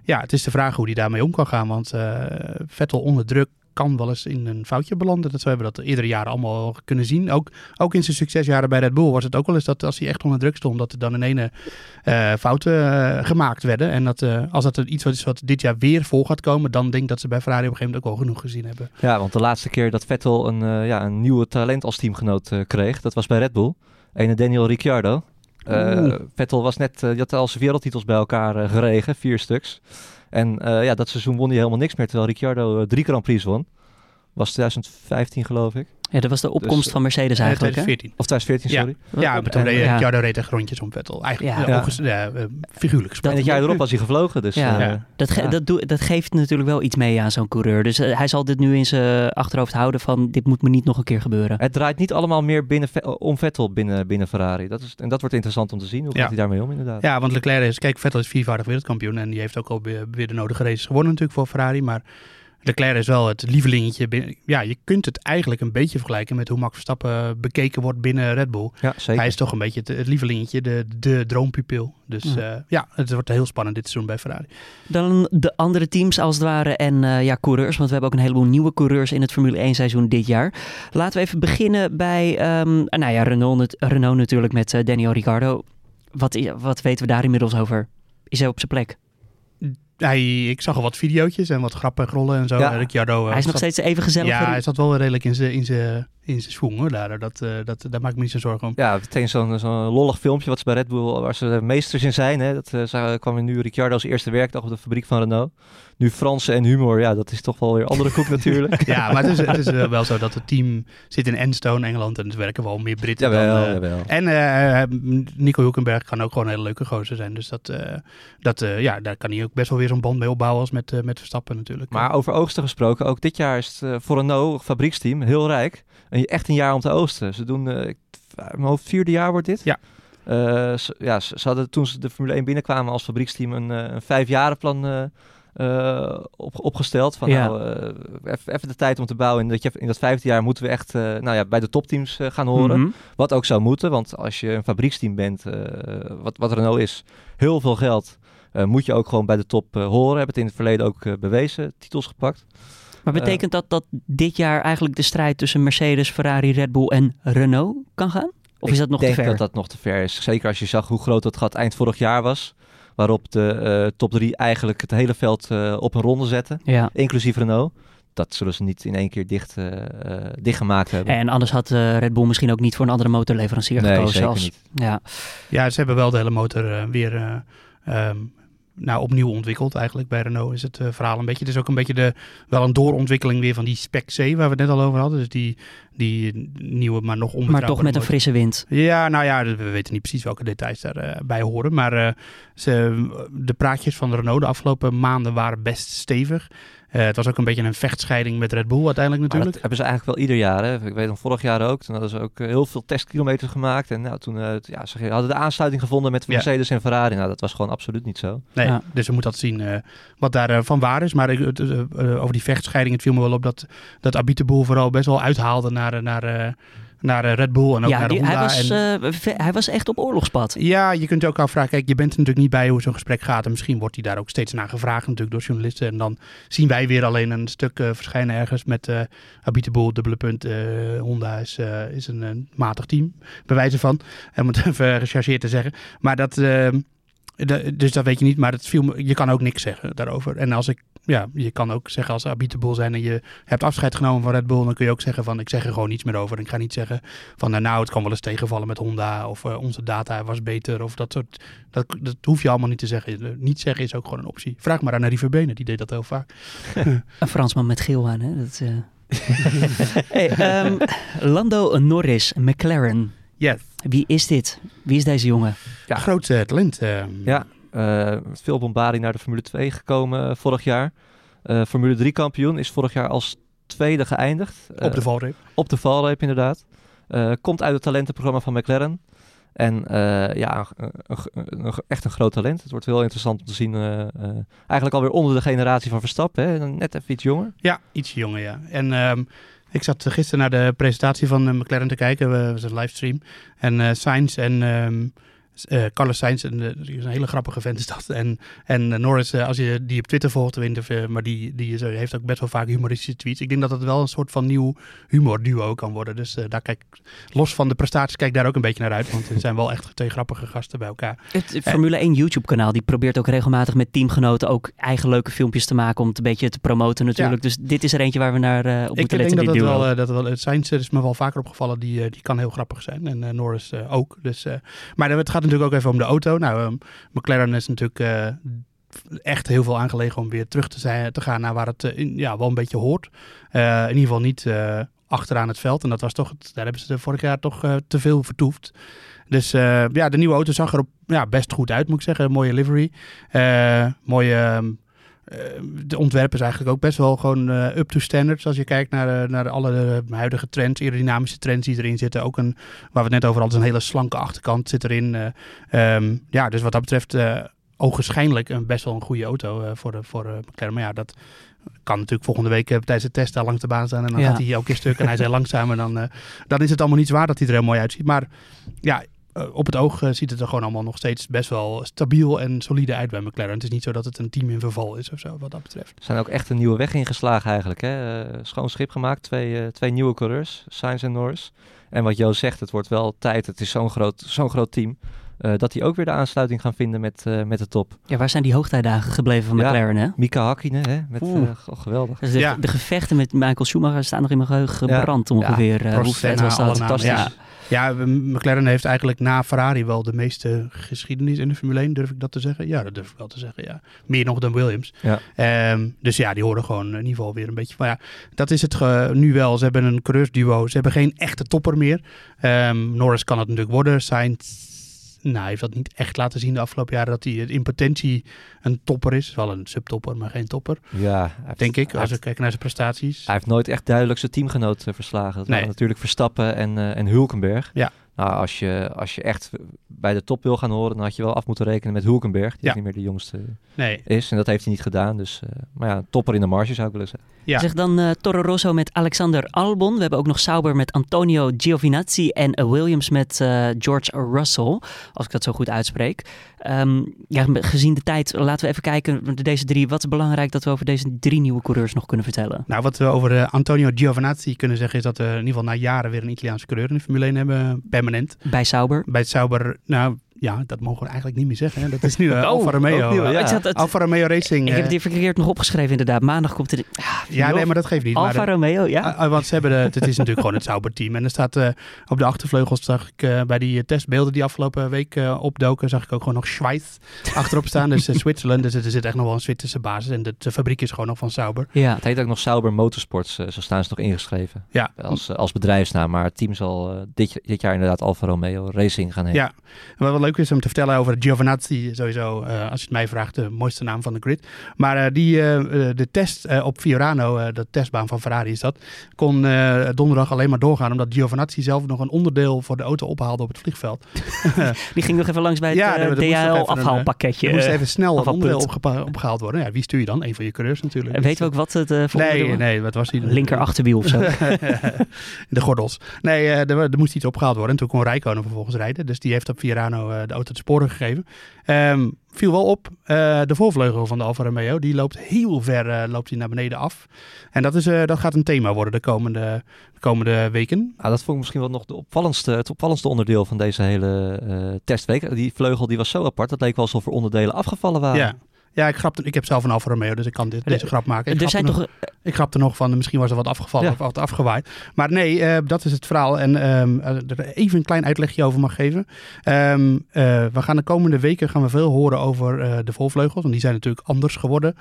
ja, het is de vraag hoe hij daarmee om kan gaan. Want eh, Vettel onder druk kan wel eens in een foutje belanden. Dat we hebben dat eerdere jaren allemaal kunnen zien. Ook, ook in zijn succesjaren bij Red Bull was het ook wel eens dat als hij echt onder druk stond, dat er dan in ene eh, fouten eh, gemaakt werden. En dat eh, als dat er iets wat is wat dit jaar weer vol gaat komen, dan denk ik dat ze bij Ferrari op een gegeven moment ook wel genoeg gezien hebben. Ja, want de laatste keer dat Vettel een, ja, een nieuwe talent als teamgenoot kreeg, dat was bij Red Bull. Ene Daniel Ricciardo. Oeh. Vettel was net, die had al zijn wereldtitels bij elkaar geregen, vier stuks. En eh, ja, dat seizoen won hij helemaal niks meer, terwijl Ricciardo eh, drie Grand Prix won. Was 2015 geloof ik. ja dat was de opkomst Dus, van Mercedes Eh, eigenlijk. hè? 2014. Of 2014, Ja. sorry. Ja, maar toen En, reed ja. Ricciardo reed echt rondjes om Vettel. Eigenlijk Ja. ja. Ja. ja, eh, figuurlijk en het jaar erop was hij gevlogen, dus... Ja. eh, Ja. Dat, ge- Ja. dat, doe- dat geeft natuurlijk wel iets mee aan zo'n coureur. Dus eh, hij zal dit nu in zijn achterhoofd houden van dit moet me niet nog een keer gebeuren. Het draait niet allemaal meer binnen om Vettel binnen, binnen Ferrari. Dat is, en dat wordt interessant om te zien. Hoe Ja. gaat hij daarmee om inderdaad? Ja, want Leclerc is, kijk, Vettel is viervoudig wereldkampioen en die heeft ook al weer, weer de nodige races gewonnen natuurlijk voor Ferrari. Maar Leclerc is wel het lievelingetje. binnen- Ja, je kunt het eigenlijk een beetje vergelijken met hoe Max Verstappen bekeken wordt binnen Red Bull. Ja, zeker. Hij is toch een beetje het, het lievelingetje, de, de droompupil. Dus Ja. ja. ja, het wordt heel spannend dit seizoen bij Ferrari. Dan de andere teams als het ware en eh, ja, coureurs. Want we hebben ook een heleboel nieuwe coureurs in het Formule 1 seizoen dit jaar. Laten we even beginnen bij ehm, nou ja, Renault, Renault natuurlijk met eh, Daniel Ricciardo. Wat, wat weten we daar inmiddels over? Is hij op zijn plek? Hij, ik zag al wat videootjes en wat grappen en grollen en zo. Ja. Ricciardo, eh, hij is nog zat- steeds even gezellig. Ja, hij zat wel redelijk in zijn in zijn in zijn hoor. Daar, dat, eh, dat, daar maak ik me niet zo zorgen om. Ja, meteen zo'n zo'n lollig filmpje wat ze bij Red Bull, waar ze meesters in zijn. Hè. Dat eh, zag- kwam nu Ricciardo als eerste werkdag op de fabriek van Renault. Nu Fransen en humor, ja, dat is toch wel weer andere koek *laughs* natuurlijk. Ja, maar het is, het is eh, wel zo dat het team zit in Enstone, Engeland. En er werken wel meer Britten Jawel, dan... eh, jawel. En eh, Nico Hulkenberg kan ook gewoon een hele leuke gozer zijn. Dus dat, dat, ja, daar kan hij ook best wel weer zo'n band mee opbouwen als met, met Verstappen natuurlijk. Maar over oogsten gesproken, ook dit jaar is het voor Renault, fabrieksteam, heel rijk. En echt een jaar om te oosten. Ze doen, mijn hoofd vierde jaar wordt dit. Ja. Ze, ja, ze, ze hadden toen ze de Formule 1 binnenkwamen als fabrieksteam een, een vijfjarenplan eh, eh, op, opgesteld. Van Ja. nou, eh, even, de tijd om te bouwen. En dat je, in dat vijfde jaar moeten we echt eh, nou ja, bij de topteams gaan horen. Mhm. Wat ook zou moeten, want als je een fabrieksteam bent, wat, wat Renault is, heel veel geld, moet je ook gewoon bij de top horen. Hebben het in het verleden ook bewezen, titels gepakt. Maar betekent dat dat dit jaar eigenlijk de strijd tussen Mercedes, Ferrari, Red Bull en Renault kan gaan? Of is dat nog ik te denk ver? dat dat nog te ver is. Zeker als je zag hoe groot dat gat eind vorig jaar was. Waarop de eh, top drie eigenlijk het hele veld eh, op een ronde zetten. Ja. Inclusief Renault. Dat zullen ze niet in één keer dicht, eh, dichtgemaakt hebben. En anders had eh, Red Bull misschien ook niet voor een andere motorleverancier nee, gekozen. zeker als, niet. Ja. Ja, ze hebben wel de hele motor weer eh, ehm, nou, opnieuw ontwikkeld. Eigenlijk bij Renault is het eh, verhaal een beetje. Het is ook een beetje de, wel een doorontwikkeling weer van die Spec C waar we het net al over hadden. Dus die, die nieuwe, maar nog Maar onbetrouwbare toch met een frisse wind. Ja, nou ja, we weten niet precies welke details daarbij bij horen. Maar eh, ze, de praatjes van Renault de afgelopen maanden waren best stevig. Eh, het was ook een beetje een vechtscheiding met Red Bull uiteindelijk Maar natuurlijk. dat hebben ze eigenlijk wel ieder jaar. Hè. Ik weet nog vorig jaar ook. Toen hadden ze ook eh, heel veel testkilometers gemaakt. En nou, toen eh, t- ja, ze hadden de aansluiting gevonden met Ja. Mercedes en Ferrari. Nou, dat was gewoon absoluut niet zo. Nee, Ja. dus we moeten dat zien eh, wat daarvan van waar is. Maar ik- het, over die vechtscheiding, het viel me wel op dat, dat Abiteboel vooral best wel uithaalde naar, naar, eh, naar eh, Red Bull en ook Ja, naar die- Honda. hij, was, en, eh, hij was echt op oorlogspad. ja, je kunt je ook afvragen, kijk, je bent er natuurlijk niet bij hoe zo'n gesprek gaat. En misschien wordt hij daar ook steeds naar gevraagd natuurlijk door journalisten. En dan zien wij weer alleen een stuk eh, verschijnen ergens met eh Abiteboel, dubbele punt. Honda is, is een, matig team, bij wijze van. Om het *laughs* even gechargeerd te zeggen. Maar dat... de- dus dat weet je niet, maar het viel me, je kan ook niks zeggen daarover. En als ik, ja, je kan ook zeggen als Abiteboel zijn en je hebt afscheid genomen van Red Bull, dan kun je ook zeggen van ik zeg er gewoon niets meer over. En ik ga niet zeggen van nou, nou het kan wel eens tegenvallen met Honda of eh, onze data was beter of dat soort. Dat, dat hoef je allemaal niet te zeggen. Eh, Niet zeggen is ook gewoon een optie. Vraag maar aan Henry Verbenen, die deed dat heel vaak. *laughs* Een Fransman met geel aan, hè? Dat, eh. *laughs* hey, ehm, Lando Norris, McLaren. Yes. Wie is dit? Wie is deze jongen? Ja. Groot uh, talent. Uh, ja, veel bombardie naar de Formule 2 gekomen vorig jaar. Formule 3 kampioen is vorig jaar als tweede geëindigd. op de valreep. Op de valreep, inderdaad. komt uit het talentenprogramma van McLaren. En ja, echt een groot talent. Het wordt heel interessant om te zien. eigenlijk alweer onder de generatie van Verstappen. Hè? Net even iets jonger. Ja, iets jonger, ja. En um, ik zat gisteren naar de presentatie van McLaren te kijken. We was een livestream. En uh, Sainz en um, uh, Carlos Sainz, een, is een hele grappige vent is dat. En, en eh, Norris, als je die op Twitter volgt, maar die, die heeft ook best wel vaak humoristische tweets. Ik denk dat het wel een soort van nieuw humorduo kan worden. Dus daar kijk los van de prestaties, kijk daar ook een beetje naar uit. Want er zijn wel echt twee grappige gasten bij elkaar. Het Formule 1 YouTube kanaal, die probeert ook regelmatig met teamgenoten ook eigen leuke filmpjes te maken om het een beetje te promoten natuurlijk. Dus dit is er eentje waar we naar uh, op moeten letten. Ik denk dat het wel, dat wel, het Sainz is me wel vaker opgevallen, die, die kan heel grappig zijn. En Norris ook. Dus, maar het gaat natuurlijk ook even om de auto. Nou, um, McLaren is natuurlijk uh, echt heel veel aangelegen om weer terug te, zijn, te gaan naar waar het uh, in, ja, wel een beetje hoort. Uh, in ieder geval niet achteraan het veld. En dat was toch, daar hebben ze vorig jaar toch te veel vertoefd. Dus ja, de nieuwe auto zag er op, ja, best goed uit, moet ik zeggen. Mooie livery. mooie... Um, de ontwerp is eigenlijk ook best wel gewoon uh, up to standards. Als je kijkt naar, uh, naar alle huidige trends, aerodynamische trends die erin zitten. Ook een, waar we het net over hadden, een hele slanke achterkant zit erin. Um, ja, dus wat dat betreft ogenschijnlijk een best wel een goede auto voor, de, voor McLaren. Maar ja, dat kan natuurlijk volgende week tijdens de test daar langs de baan staan. En dan ja. gaat hij elke keer stuk en hij is. *laughs* En dan, dan is het allemaal niet zwaar dat hij er heel mooi uitziet. Maar ja, eh, op het oog uh, ziet het er gewoon allemaal nog steeds best wel stabiel en solide uit bij McLaren. Het is niet zo dat het een team in verval is of zo, wat dat betreft. Ze zijn ook echt een nieuwe weg ingeslagen eigenlijk. Hè? Uh, schoon schip gemaakt, twee, twee nieuwe coureurs, Sainz en Norris. En wat Jo zegt, het wordt wel tijd, het is zo'n groot, zo'n groot team. dat die ook weer de aansluiting gaan vinden met, met de top. Ja, waar zijn die hoogtijdagen gebleven van McLaren? Ja, hè? Mika Hakkinen, hè? Met, oh, geweldig. Dus de, ja. de, gevechten met Michael Schumacher staan nog in mijn geheugen gebrand ongeveer. hoe vet was dat? Fantastisch. Ja, McLaren heeft eigenlijk na Ferrari wel de meeste geschiedenis in de Formule 1, durf ik dat te zeggen? Ja, dat durf ik wel te zeggen, ja. Meer nog dan Williams. Ja. Um, dus ja, die horen gewoon in ieder geval weer een beetje... Maar ja, dat is het nu wel. Ze hebben een coureursduo. Ze hebben geen echte topper meer. Um, Norris kan het natuurlijk worden. Sainz nou, hij heeft dat niet echt laten zien de afgelopen jaren dat hij in potentie een topper is. Wel een subtopper, maar geen topper. Ja, denk ik, als we kijken naar zijn prestaties. Hij heeft nooit echt duidelijk zijn teamgenoot verslagen. Dat nee. natuurlijk Verstappen en, uh, en Hulkenberg. Ja. Nou, als je, als je echt bij de top wil gaan horen, dan had je wel af moeten rekenen met Hulkenberg, die ja. niet meer de jongste nee. is. En dat heeft hij niet gedaan. Dus, uh, maar ja, topper in de marge zou ik willen zeggen. Ja. Zeg dan uh, Toro Rosso met Alexander Albon. We hebben ook nog Sauber met Antonio Giovinazzi en uh, Williams met George Russell, als ik dat zo goed uitspreek. Um, ja, gezien de tijd, laten we even kijken, deze drie, wat is belangrijk dat we over deze drie nieuwe coureurs nog kunnen vertellen? Nou, wat we over Antonio Giovinazzi kunnen zeggen is dat we in ieder geval na jaren weer een Italiaanse coureur in de Formule 1 hebben, permanent. Bij Sauber? Bij Sauber, nou ja, dat mogen we eigenlijk niet meer zeggen. Hè? Dat is nu uh, *laughs* Alfa Romeo. Nieuw, ja. het, Alfa Romeo Racing. Ik heb het hier verkeerd nog opgeschreven inderdaad. Maandag komt er... Ah, ja, nee, maar dat geeft niet. Alfa Romeo, ja. Uh, want ze hebben de, het is natuurlijk gewoon het Sauber team. En er staat uh, op de achtervleugels, zag ik bij die testbeelden die afgelopen week opdoken, zag ik ook gewoon nog Schweiz achterop staan. Dus *laughs* Zwitserland. Dus er zit echt nog wel een Zwitserse basis. En de, de, fabriek is gewoon nog van Sauber. Ja. Het heet ook nog Sauber Motorsports. zo staan ze nog ingeschreven. Ja. Als, als bedrijfsnaam. Maar het team zal dit, dit jaar inderdaad Alfa Romeo Racing gaan heten. Ja. En wat wel leuk is om te vertellen over Giovinazzi sowieso, uh, als je het mij vraagt, de mooiste naam van de grid. Maar uh, die, uh, de test op Fiorano, de testbaan van Ferrari is dat, kon donderdag alleen maar doorgaan omdat Giovinazzi zelf nog een onderdeel voor de auto ophaalde op het vliegveld. *laughs* *laughs* die ging nog even langs bij het ja, DHL-afhaalpakketje. Er moest even snel een onderdeel opgehaald worden. Ja, wie stuur je dan? Een van je coureurs natuurlijk. En weten we ook wat het uh, Nee, nee, wat was die? Linker achterwiel of zo. *laughs* de gordels. Nee, er, er, moest iets opgehaald worden. En toen kon Rijkonen vervolgens rijden. Dus die heeft op Fiorano de auto te sporen gegeven. Um, viel wel op, uh, de voorvleugel van de Alfa Romeo, die loopt heel ver uh, loopt naar beneden af. En dat, is, dat gaat een thema worden de komende, de komende weken. Ah, dat vond ik misschien wel nog de opvallendste, het opvallendste onderdeel van deze hele testweek. Die vleugel die was zo apart, dat leek wel alsof er onderdelen afgevallen waren. Ja, ja, ik, grapte, ik heb zelf een Alfa Romeo, dus ik kan dit, deze grap maken. Ik er zijn toch... Nog, ik grapte nog van, misschien was er wat afgevallen of wat afgewaaid. Maar nee, uh, dat is het verhaal. En um, er even een klein uitlegje over mag geven. Um, uh, we gaan de komende weken gaan we veel horen over uh, de voorvleugels. Want die zijn natuurlijk anders geworden.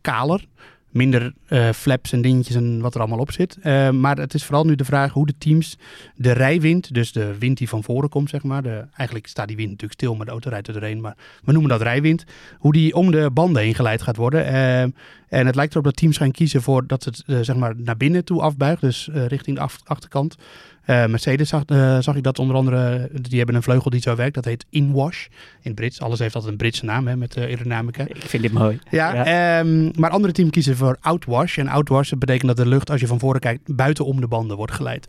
kaler. Minder eh, flaps en dingetjes en wat er allemaal op zit. Eh, maar het is vooral nu de vraag hoe de teams de rijwind, dus de wind die van voren komt, zeg maar. De, eigenlijk staat die wind natuurlijk stil, maar de auto rijdt er doorheen. Maar we noemen dat rijwind. Hoe die om de banden heen geleid gaat worden. Eh, en het lijkt erop dat teams gaan kiezen voor dat het zeg maar naar binnen toe afbuigt, dus richting de achterkant. Eh, Mercedes zag, eh, zag ik dat onder andere, die hebben een vleugel die zo werkt, dat heet inwash in het Brits. Alles heeft altijd een Britse naam hè, met eh, aerodynamica. Ik vind dit mooi. Ja, Ja. ehm, maar andere teams kiezen voor outwash. En outwash betekent dat de lucht, als je van voren kijkt, buiten om de banden wordt geleid.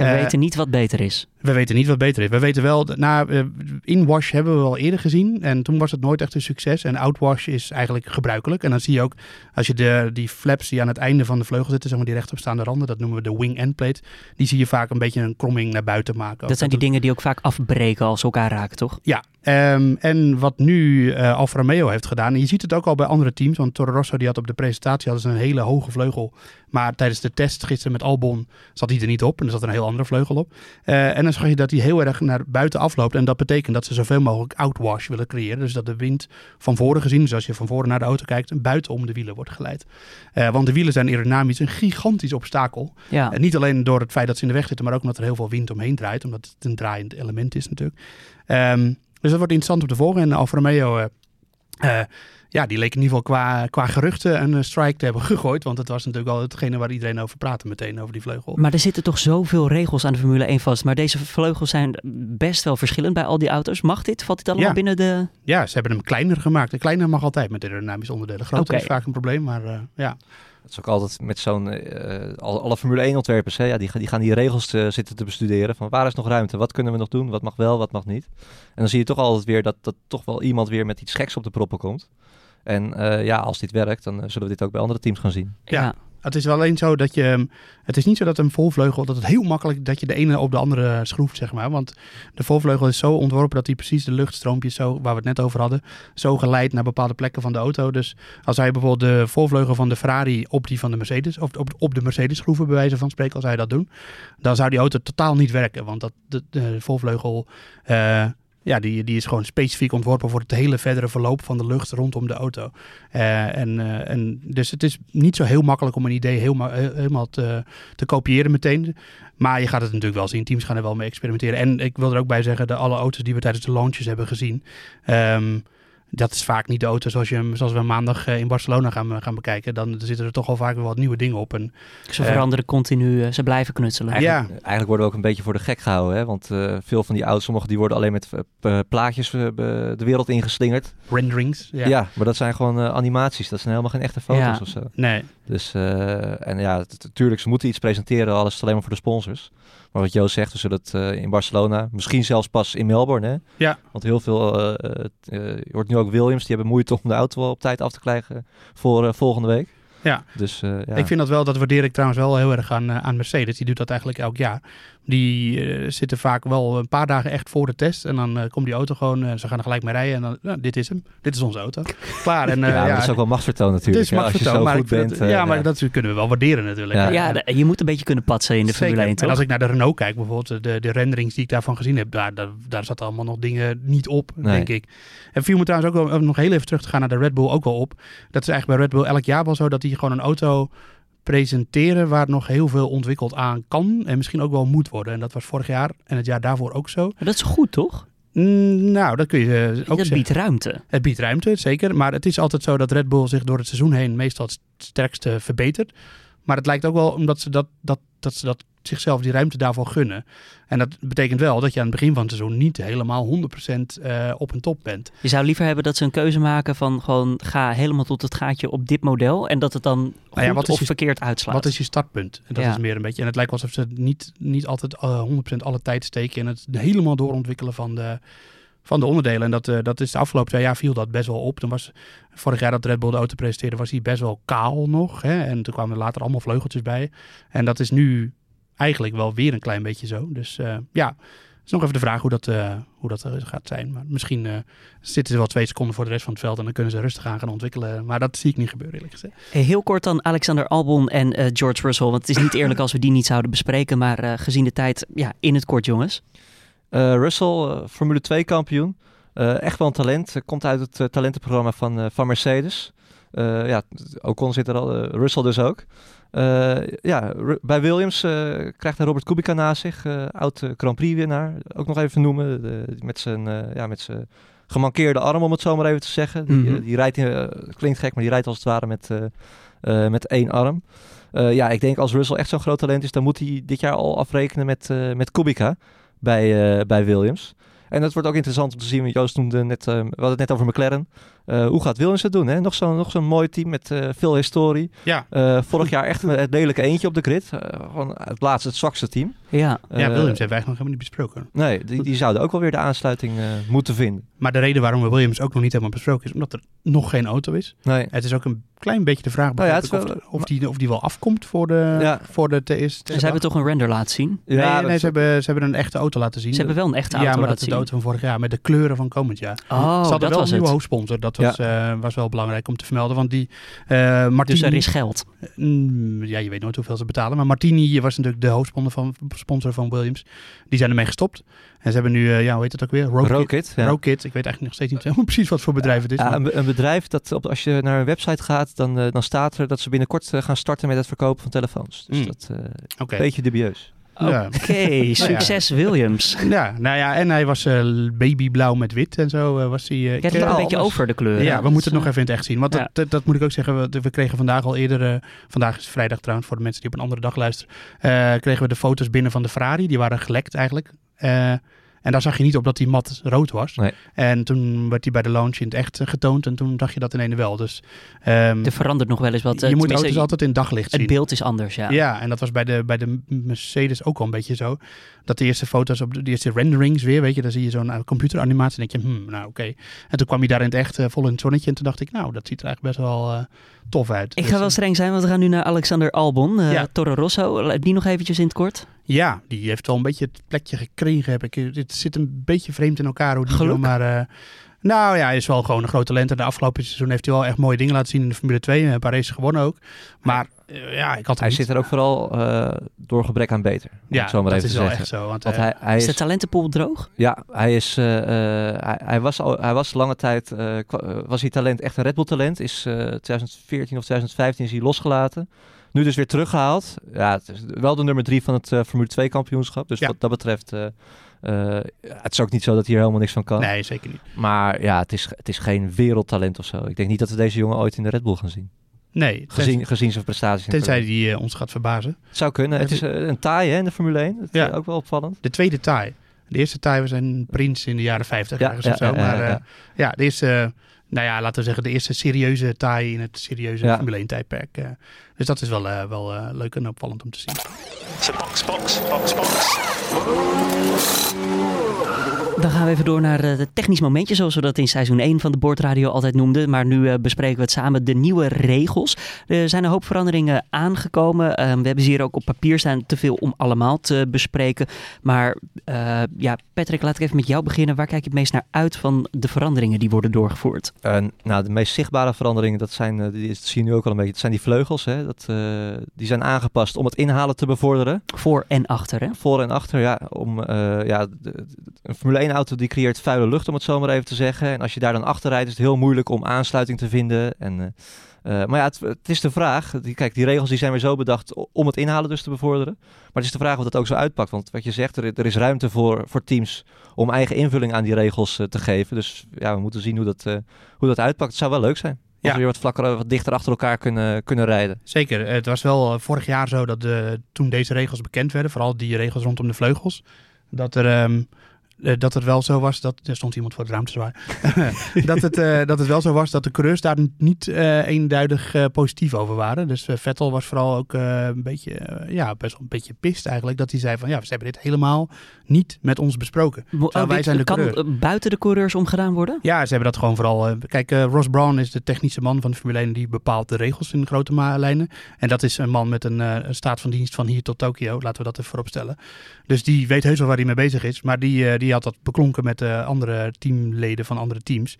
En we Eh, weten niet wat beter is. we weten niet wat beter is. We weten wel, na eh, inwash hebben we al eerder gezien. En toen was het nooit echt een succes. En outwash is eigenlijk gebruikelijk. En dan zie je ook, als je de, die flaps die aan het einde van de vleugel zitten, zeg maar die rechtopstaande randen, dat noemen we de wing end plate. Die zie je vaak een beetje een kromming naar buiten maken. Dat zijn die dingen die ook vaak afbreken als ze elkaar raken, toch? Ja, ehm, en wat nu eh Alfa Romeo heeft gedaan, en je ziet het ook al bij andere teams, want Toro Rosso die had op de presentatie hadden ze een hele hoge vleugel, maar tijdens de test gisteren met Albon zat die er niet op en er zat een heel andere vleugel op. Eh, en dan zag je dat die heel erg naar buiten afloopt en dat betekent dat ze zoveel mogelijk outwash willen creëren, dus dat de wind van voren gezien, dus als je van voren naar de auto kijkt, buiten om de wielen wordt geleid. Eh, want de wielen zijn aerodynamisch een gigantisch obstakel. Ja. En niet alleen door het feit dat ze in de weg zitten, maar ook omdat er heel veel wind omheen draait. Omdat het een draaiend element is natuurlijk. Ehm, dus dat wordt interessant om te volgen. En Alfa Romeo, eh, eh, ja, die leek in ieder geval qua, qua geruchten een eh, strike te hebben gegooid. Want het was natuurlijk al hetgene waar iedereen over praatte meteen, over die vleugel. Maar er zitten toch zoveel regels aan de Formule 1 vast. Maar deze vleugels zijn best wel verschillend bij al die auto's. Mag dit? Valt dit allemaal Ja. binnen de... Ja, ze hebben hem kleiner gemaakt. De kleiner mag altijd met aerodynamische onderdelen. Groter is vaak een probleem, maar ja. Dat is ook altijd met zo'n... eh, al- alle Formule 1 ontwerpers, hè, ja, die, gaan- die gaan die regels eh, zitten te bestuderen. Van waar is nog ruimte? Wat kunnen we nog doen? Wat mag wel, wat mag niet? En dan zie je toch altijd weer dat, dat toch wel iemand weer met iets geks op de proppen komt. En eh, ja, als dit werkt, dan zullen we dit ook bij andere teams gaan zien. Ja. Het is wel alleen zo dat je. Het is niet zo dat een volvleugel. dat het heel makkelijk. dat je de ene op de andere schroeft, zeg maar. Want de volvleugel is zo ontworpen dat hij precies de luchtstroompjes. zo. waar we het net over hadden. zo geleidt naar bepaalde plekken van de auto. Dus als hij bijvoorbeeld de volvleugel van de Ferrari. op die van de Mercedes. of op, op de Mercedes schroeven, bij wijze van spreken. als hij dat doen. dan zou die auto totaal niet werken. Want dat, de, de volvleugel. eh, ja, die, die is gewoon specifiek ontworpen voor het hele verdere verloop van de lucht rondom de auto. Eh, en, eh, en dus het is niet zo heel makkelijk om een idee helemaal, he- helemaal te, te kopiëren meteen. Maar je gaat het natuurlijk wel zien. Teams gaan er wel mee experimenteren. En ik wil er ook bij zeggen, de alle auto's die we tijdens de launches hebben gezien. ehm, dat is vaak niet de auto zoals, je, hem- zoals we maandag eh, in Barcelona gaan, gaan bekijken. Dan zitten er toch al vaak wel wat nieuwe dingen op. En, Ze Eh. veranderen continu, eh, ze blijven knutselen. Eigenlijk, Ja. eigenlijk worden we ook een beetje voor de gek gehouden. Hè? Want eh, veel van die auto's, sommige die worden alleen met eh, plaatjes eh, de wereld ingeslingerd. renderings. Ja. Ja. maar dat zijn gewoon eh, animaties. Dat zijn helemaal geen echte foto's Ja. of zo. Nee. Dus, eh, en ja, natuurlijk, ze moeten iets presenteren, alles is alleen maar voor de sponsors. Maar wat Joost zegt, we zullen het eh, in Barcelona, misschien zelfs pas in Melbourne. Hè? Ja. Want heel veel, eh, je hoort nu ook Williams, die hebben moeite om de auto op tijd af te krijgen voor volgende week. Ja. Dus ja. Ik vind dat wel, dat waardeer ik trouwens wel heel erg aan, aan Mercedes. Die doet dat eigenlijk elk jaar. Die eh, zitten vaak wel een paar dagen echt voor de test. En dan eh, komt die auto gewoon, eh, ze gaan er gelijk mee rijden. En dan, nou, dit is hem. Dit is onze auto. Klaar. En, *laughs* eh, ja, dat is ook wel machtsvertoon natuurlijk. is je machtsvertoon, zo maar goed bent. dat- ja, maar dat kunnen we wel waarderen natuurlijk. Ja. Ja, de- je moet een beetje kunnen patsen in de Zeker. Formule 1, En als ik naar de Renault kijk bijvoorbeeld, de, de renderings die ik daarvan gezien heb, daar, daar, daar zaten allemaal nog dingen niet op, Nee. denk ik. En viel me trouwens ook wel, om nog heel even terug te gaan naar de Red Bull ook wel op. Dat is eigenlijk bij Red Bull elk jaar wel zo dat die gewoon een auto presenteren waar nog heel veel ontwikkeld aan kan en misschien ook wel moet worden. En dat was vorig jaar en het jaar daarvoor ook zo. Maar dat is goed, toch? Mm, nou, dat kun je ook zeggen. biedt ruimte. Het biedt ruimte, zeker. Maar het is altijd zo dat Red Bull zich door het seizoen heen meestal het sterkste verbetert. Maar het lijkt ook wel omdat ze dat, dat, dat, ze dat zichzelf die ruimte daarvoor gunnen. En dat betekent wel dat je aan het begin van het seizoen niet helemaal 100% eh, op een top bent. Je zou liever hebben dat ze een keuze maken van gewoon ga helemaal tot het gaatje op dit model. En dat het dan goed Nou ja, wat is of je- verkeerd uitslaat. Wat is je startpunt? En dat Ja. is meer een beetje. En het lijkt wel alsof ze niet, niet altijd eh, 100% alle tijd steken in het helemaal doorontwikkelen van de, van de onderdelen. En dat, eh, dat is de afgelopen twee jaar viel dat best wel op. Toen was vorig jaar dat Red Bull de auto presenteerde, was hij best wel kaal nog. Hè? En toen kwamen er later allemaal vleugeltjes bij. En dat is nu eigenlijk wel weer een klein beetje zo. Dus eh, ja, is nog even de vraag hoe dat, eh, hoe dat gaat zijn. Maar misschien zitten ze wel twee seconden voor de rest van het veld en dan kunnen ze rustig aan gaan ontwikkelen. Maar dat zie ik niet gebeuren eerlijk gezegd. Heel kort dan Alexander Albon en George Russell. Want het is niet eerlijk als we die niet zouden bespreken. Maar gezien de tijd, ja, in het kort jongens. Eh, Russell, eh, Formule 2 kampioen. Eh, echt wel een talent. Komt uit het talentenprogramma van, van Mercedes. Ja, Ocon zit er al, Russell dus ook. Ja, bij Williams krijgt hij Robert Kubica naast zich, eh, oud Grand Prix winnaar. Ook nog even noemen, de- met zijn ja, met zijn gemankeerde arm om het zo maar even te zeggen. Die, Mhm. die rijdt, in, klinkt gek, maar die rijdt als het ware met, met één arm. Ja, ik denk als Russell echt zo'n groot talent is, dan moet hij dit jaar al afrekenen met, met Kubica bij, eh, bij Williams. En dat wordt ook interessant om te zien, Joost noemde net, eh, we hadden het net over McLaren. Eh, hoe gaat Williams het doen? Hè? Nog zo'n nog zo'n mooi team met eh, veel historie. Ja, Eh, vorig jaar echt het lelijke eentje op de grid. Gewoon het laatste, het zwakste team. Ja. ja Williams hebben we eigenlijk nog helemaal niet besproken. Nee, die, die zouden ook wel weer de aansluiting eh, moeten vinden. Maar de reden waarom we Williams ook nog niet helemaal besproken is omdat er nog geen auto is. Nee. Het is ook een klein beetje de vraag Nou ja, wel- of, of, die, of die wel afkomt voor de, Ja. voor de TS. Ze hebben toch een render laten zien? Nee, Ja, nee ze, hebben, ze hebben een echte auto laten zien. Ze hebben wel een echte auto ja, maar dat laten is de zien. auto van vorig jaar met de kleuren van komend jaar. Oh, ze hadden dat wel was een nieuwe het. hoofdsponsor. Dat was, eh, was wel belangrijk om te vermelden. Want die eh Martini... Dus er is geld. Mm, ja, je weet nooit hoeveel ze betalen. Maar Martini was natuurlijk de hoofdsponsor van, sponsor van Williams. Die zijn ermee gestopt. En ze hebben nu, eh, ja, hoe heet het ook weer? Rocket. Ja. Roadkit. Ik weet eigenlijk nog steeds niet helemaal precies wat voor bedrijf het is. Ja, een, be- een bedrijf dat op, als je naar een website gaat, dan, dan staat er dat ze binnenkort gaan starten met het verkopen van telefoons. Dus Mm. dat een beetje dubieus. Ja. Oké, *laughs* succes Williams. Ja, nou ja, en hij was eh, babyblauw met wit en zo eh, was hij. eh, Ik heb ik- het een beetje over de kleuren. Ja, we Dat moeten het nog even in het echt zien. Want ja. dat, dat, dat moet ik ook zeggen. We, we kregen vandaag al eerder, vandaag is vrijdag trouwens, voor de mensen die op een andere dag luisteren, kregen we de foto's binnen van de Ferrari. Die waren gelekt eigenlijk. Eh, en daar zag je niet op dat die mat rood was. Nee. En toen werd hij bij de launch in het echt eh, getoond en toen dacht je dat in ene wel. Dus ehm, Er verandert nog wel eens wat. eh, je moet tenminste, auto's altijd in daglicht zien. Het beeld is anders, ja. Ja. en dat was bij de, bij de Mercedes ook wel een beetje zo. Dat de eerste foto's, op de, de eerste renderings weer, weet je, dan zie je zo'n eh, computeranimatie en denk je, hmm, nou oké. En toen kwam je daar in het echt eh, vol in het zonnetje en toen dacht ik, nou, dat ziet er eigenlijk best wel eh, tof uit. Ik Dus, ga wel eh, streng zijn, want we gaan nu naar Alexander Albon. eh Ja. Toro Rosso. Die nog eventjes in het kort. Ja, die heeft wel een beetje het plekje gekregen, heb ik. Het zit een beetje vreemd in elkaar hoe die Geluk? maar. eh, nou ja, hij is wel gewoon een groot talent. En de afgelopen seizoen heeft hij wel echt mooie dingen laten zien in de Formule 2. Een paar races gewonnen ook. Maar eh, ja, ik had Hij niet- zit er ook vooral eh, door gebrek aan beter. Ja, het zo maar dat even is te wel zeggen. echt zo. Want, Want eh, hij, hij Is is, de talentenpool droog? ja, hij is, eh, eh, hij, hij was al, hij was lange tijd, eh, eh, was hij talent, echt een Red Bull talent. Is eh 2014 of 2015 is hij losgelaten. Nu dus weer teruggehaald. Ja, het is wel de nummer drie van het eh, Formule 2 kampioenschap. Dus Ja. wat dat betreft, eh, eh, het is ook niet zo dat hij er helemaal niks van kan. Nee, zeker niet. Maar ja, het is, het is geen wereldtalent of zo. Ik denk niet dat we deze jongen ooit in de Red Bull gaan zien. Nee, Gezien, gezien zijn prestaties. Tenzij die ons gaat verbazen. Het zou kunnen. Het is een taai hè, in de Formule 1. Dat is Ja. eh, ook wel opvallend. De tweede taai. De eerste taai was een prins in de jaren 50 Ja, ergens ja, of zo. ja, maar de eerste, nou ja, laten we zeggen, de eerste serieuze taai in het serieuze. Formule 1 tijdperk. Eh. dus dat is wel, eh, wel eh, leuk en opvallend om te zien. Box, box, box, box. Dan gaan we even door naar eh, het technisch momentje, zoals we dat in seizoen 1 van de Boordradio altijd noemden. Maar nu eh, bespreken we het samen, de nieuwe regels. Er zijn een hoop veranderingen aangekomen. Eh, we hebben ze hier ook op papier staan, te veel om allemaal te bespreken. Maar eh, ja, Patrick, laat ik even met jou beginnen. Waar kijk je het meest naar uit van de veranderingen die worden doorgevoerd? Eh, nou, de meest zichtbare veranderingen, dat zijn, eh, die dat zie je nu ook al een beetje, dat zijn die vleugels. Hè? Dat, eh, die zijn aangepast om het inhalen te bevorderen. Voor en achter, hè? Voor en achter, ja. Om, eh, ja de- de- een Formule 1 auto die creëert vuile lucht, om het zo maar even te zeggen. En als je daar dan achter rijdt, is het heel moeilijk om aansluiting te vinden. En, eh, maar ja, het, het is de vraag. Die, kijk, die regels die zijn weer zo bedacht om het inhalen dus te bevorderen. Maar het is de vraag of dat ook zo uitpakt. Want wat je zegt, er, er is ruimte voor, voor teams om eigen invulling aan die regels te geven. Dus ja, we moeten zien hoe dat, hoe dat uitpakt. Het zou wel leuk zijn. Ja. we weer wat vlakker, wat dichter achter elkaar kunnen, kunnen rijden. Zeker. Het was wel eh, vorig jaar zo dat eh, toen deze regels bekend werden, vooral die regels rondom de vleugels, dat er, ehm, eh, dat het wel zo was dat. Er stond iemand voor het raam te zwaaien. *laughs* dat, het, eh, dat het wel zo was dat de coureurs daar niet eh, eenduidig positief over waren. Dus Vettel was vooral ook een beetje, ja, best wel een beetje pist eigenlijk. Dat hij zei van ja, ze hebben dit helemaal niet met ons besproken. Wij zijn de kan buiten de coureurs omgedaan worden? Ja, ze hebben dat gewoon vooral. kijk, Ross Brown is de technische man van de Formule 1 die bepaalt de regels in grote lijnen. En dat is een man met een, een staat van dienst van hier tot Tokio. Laten we dat even voorop stellen. Dus die weet heus wel waar hij mee bezig is. Maar die, die had dat beklonken met eh, andere teamleden van andere teams.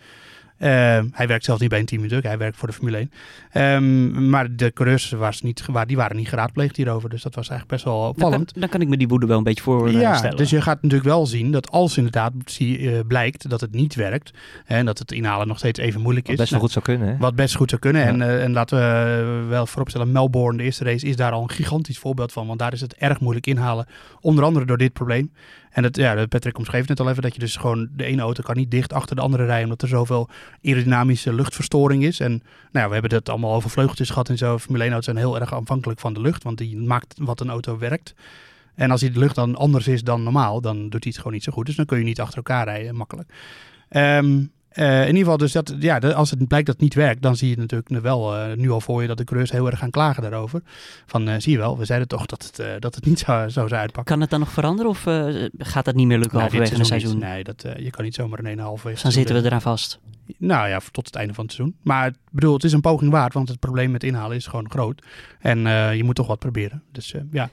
Ehm, hij werkt zelfs niet bij een team in hij werkt voor de Formule 1. Ehm, maar de coureurs was niet, die waren niet geraadpleegd hierover. Dus dat was eigenlijk best wel Dan kan, opvallend. dan kan ik me die woede wel een beetje voorstellen. Ja, dus je gaat natuurlijk wel zien dat als inderdaad zie, eh, blijkt dat het niet werkt hè, en dat het inhalen nog steeds even moeilijk Wat is. best wel nou, goed zou kunnen, hè? Wat best goed zou kunnen. Ja. En, eh, en laten we wel vooropstellen, Melbourne, de eerste race, is daar al een gigantisch voorbeeld van. Want daar is het erg moeilijk inhalen. Onder andere door dit probleem. En het, ja, Patrick omschreef net al even dat je dus gewoon de ene auto kan niet dicht achter de andere rijden. Omdat er zoveel aerodynamische luchtverstoring is. En nou ja, we hebben het allemaal over vleugeltjes gehad en zo. Formule 1 auto's zijn heel erg afhankelijk van de lucht. Want die maakt wat een auto werkt. En als die de lucht dan anders is dan normaal, dan doet hij het gewoon niet zo goed. Dus dan kun je niet achter elkaar rijden, makkelijk. Ehm, eh, in ieder geval, dus dat, ja, als het blijkt dat het niet werkt, dan zie je natuurlijk wel eh, nu al voor je dat de coureurs heel erg gaan klagen daarover. Van, eh, zie je wel, we zeiden toch dat het, dat het niet zo zou uitpakken. Kan het dan nog veranderen of gaat dat niet meer lukken Nou, halverwege een seizoen niet. Nee, dat, je kan niet zomaar een halve Dus dan zitten we eraan vast. Nou ja, tot het einde van het seizoen. Maar ik bedoel, het is een poging waard, want het probleem met inhalen is gewoon groot. En je moet toch wat proberen. Dus ja,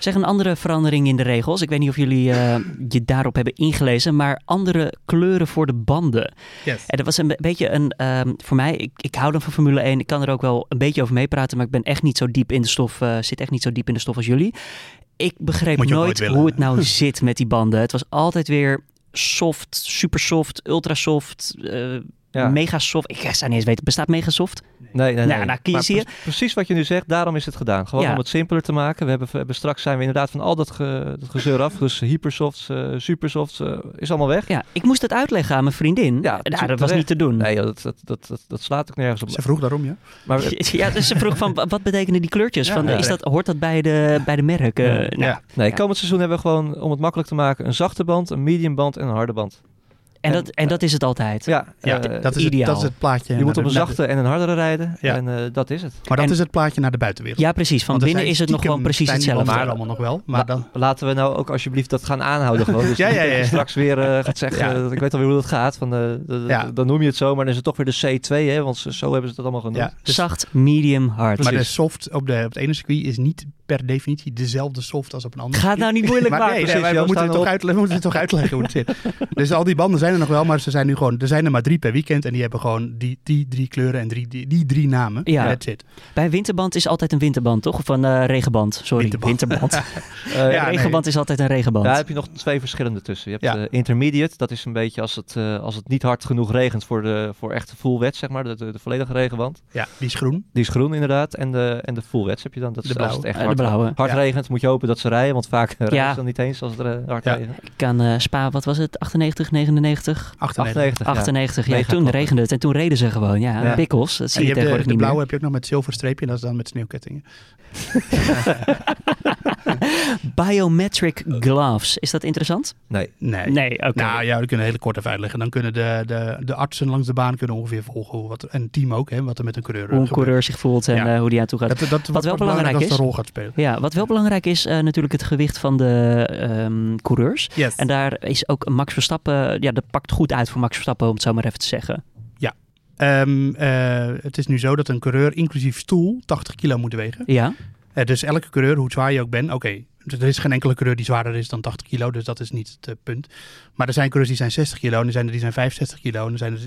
Zeg een andere verandering in de regels. Ik weet niet of jullie eh, je daarop hebben ingelezen, maar andere kleuren voor de banden. yes. En dat was een be- beetje een, ehm, voor mij, ik, ik hou dan van Formule 1. Ik kan er ook wel een beetje over meepraten, maar ik ben echt niet zo diep in de stof, eh, zit echt niet zo diep in de stof als jullie. Ik begreep nooit hoe het nou *laughs* zit met die banden. Het was altijd weer soft, super soft, ultra soft, eh, Ja. mega soft. Ik zou niet eens weten, bestaat mega soft? Nee, nee, nee. Nou, nou, pre- Precies wat je nu zegt, daarom is het gedaan. Gewoon Ja. om het simpeler te maken. We hebben, we hebben straks zijn we inderdaad van al dat, ge, dat gezeur af. Dus hypersofts, eh supersofts, eh, is allemaal weg. Ja, ik moest het uitleggen aan mijn vriendin. Ja, terecht. dat was niet te doen. Nee, joh, dat, dat, dat, dat, dat slaat ook nergens op. Ze vroeg daarom, ja. Maar *laughs* Ja, dus ze vroeg van, wa- wat betekenen die kleurtjes? Ja, van, ja. is dat, hoort dat bij de, bij de merk? Eh, Ja. nou, Ja. nee, Ja. komend seizoen hebben we gewoon, om het makkelijk te maken, een zachte band, een medium band en een harde band. En, dat, en dat is het altijd. Ja, Ja, eh, dat, is het, ideaal. dat is het plaatje. je moet op een de- de- zachte en een hardere rijden. Ja. En eh, dat is het. Maar dat En- is het plaatje naar de buitenwereld. Ja, precies. Van Want binnen is het nog gewoon precies hetzelfde. banden allemaal nog wel. Maar La- dan, Laten we nou ook alsjeblieft dat gaan aanhouden gewoon. *laughs* Dus Ja, ja, dat je ja. straks weer eh, gaat zeggen, Ja. ik weet alweer hoe dat gaat. Van, d- d- Ja. Dan noem je het zo, maar dan is het toch weer de C2, hè, want zo- hebben ze het allemaal genoemd. ja, dus- Zacht, medium, hard. maar de precies. soft op, de, op het ene circuit is niet per definitie dezelfde soft als op een ander Ga het nou niet moeilijk Maar maken. nee, we moeten het toch uitleggen hoe het zit. *laughs* Dus al die banden zijn er nog wel, maar ze zijn nu gewoon, er zijn er maar drie per weekend en die hebben gewoon die, die drie kleuren en drie, die, die drie namen. Ja. That's it. Bij winterband is altijd een winterband, toch? Of een eh, regenband. Sorry, Winterband. winterband. *laughs* Eh, Ja, nee. regenband is altijd een regenband. Daar heb je nog twee verschillende tussen. Je hebt Ja. eh, intermediate, dat is een beetje als het, eh, als het niet hard genoeg regent voor, de, voor echt full wets, zeg maar, de, de, de volledige regenband. Ja, die is groen. Die is groen inderdaad. En de, en de full wets heb je dan. Dat is De als het blauwe. echt de hard, blauwe. hard Ja. regent, moet je hopen dat ze rijden. Want vaak *laughs* rijden ze dan niet eens als het hard Ja. regent. Ik kan eh, Spa, wat was het? 98, 99? 98. 98, ja. 98, ja. Toen regende het en toen reden ze gewoon. Ja, Ja. bikkels. Dat zie En je, je hebt de, tegenwoordig de niet blauwe heb je ook nog met zilver streepje en dat is dan met sneeuwkettingen. *laughs* *laughs* Biometric gloves. Is dat interessant? Nee. Nee. Nee, oké. Nou ja, we kunnen heel kort even uitleggen. Dan kunnen de, de, de artsen langs de baan kunnen ongeveer volgen hoe wat, en het team ook, hè, wat er met een coureur hoe een coureur zich voelt en Ja. eh, hoe die aan toe gaat. Dat, dat wat wel belangrijk als is- de rol gaat spelen. Ja, wat wel belangrijk is eh, natuurlijk het gewicht van de ehm, coureurs. Yes. En daar is ook Max Verstappen, ja, dat pakt goed uit voor Max Verstappen, om het zo maar even te zeggen. Ehm, eh, het is nu zo dat een coureur inclusief stoel 80 kilo moet wegen. Ja, Eh, dus elke coureur, hoe zwaar je ook bent, oké, er is geen enkele coureur die zwaarder is dan 80 kilo, dus dat is niet het eh, punt. Maar er zijn coureurs die zijn 60 kilo, en er zijn er die zijn 65 kilo, en er zijn er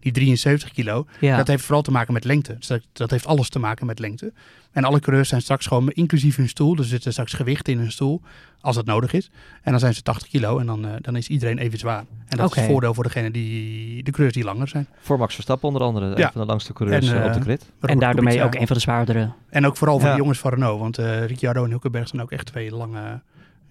die 73 kilo. ja. Dat heeft vooral te maken met lengte. Dus dat, dat heeft alles te maken met lengte. En alle coureurs zijn straks gewoon inclusief hun stoel. Dus er zitten straks gewicht in hun stoel, als dat nodig is. En dan zijn ze 80 kilo en dan, eh, dan is iedereen even zwaar. En dat is het voordeel voor degene die, de coureurs die langer zijn. Voor Max Verstappen onder andere. Ja. Een van de langste coureurs En, eh, op de eh, grid. en daardoor Kubica. ook een van de zwaardere. En ook vooral voor Ja. de jongens van Renault. Want eh Ricciardo en Hulkenberg zijn ook echt twee lange,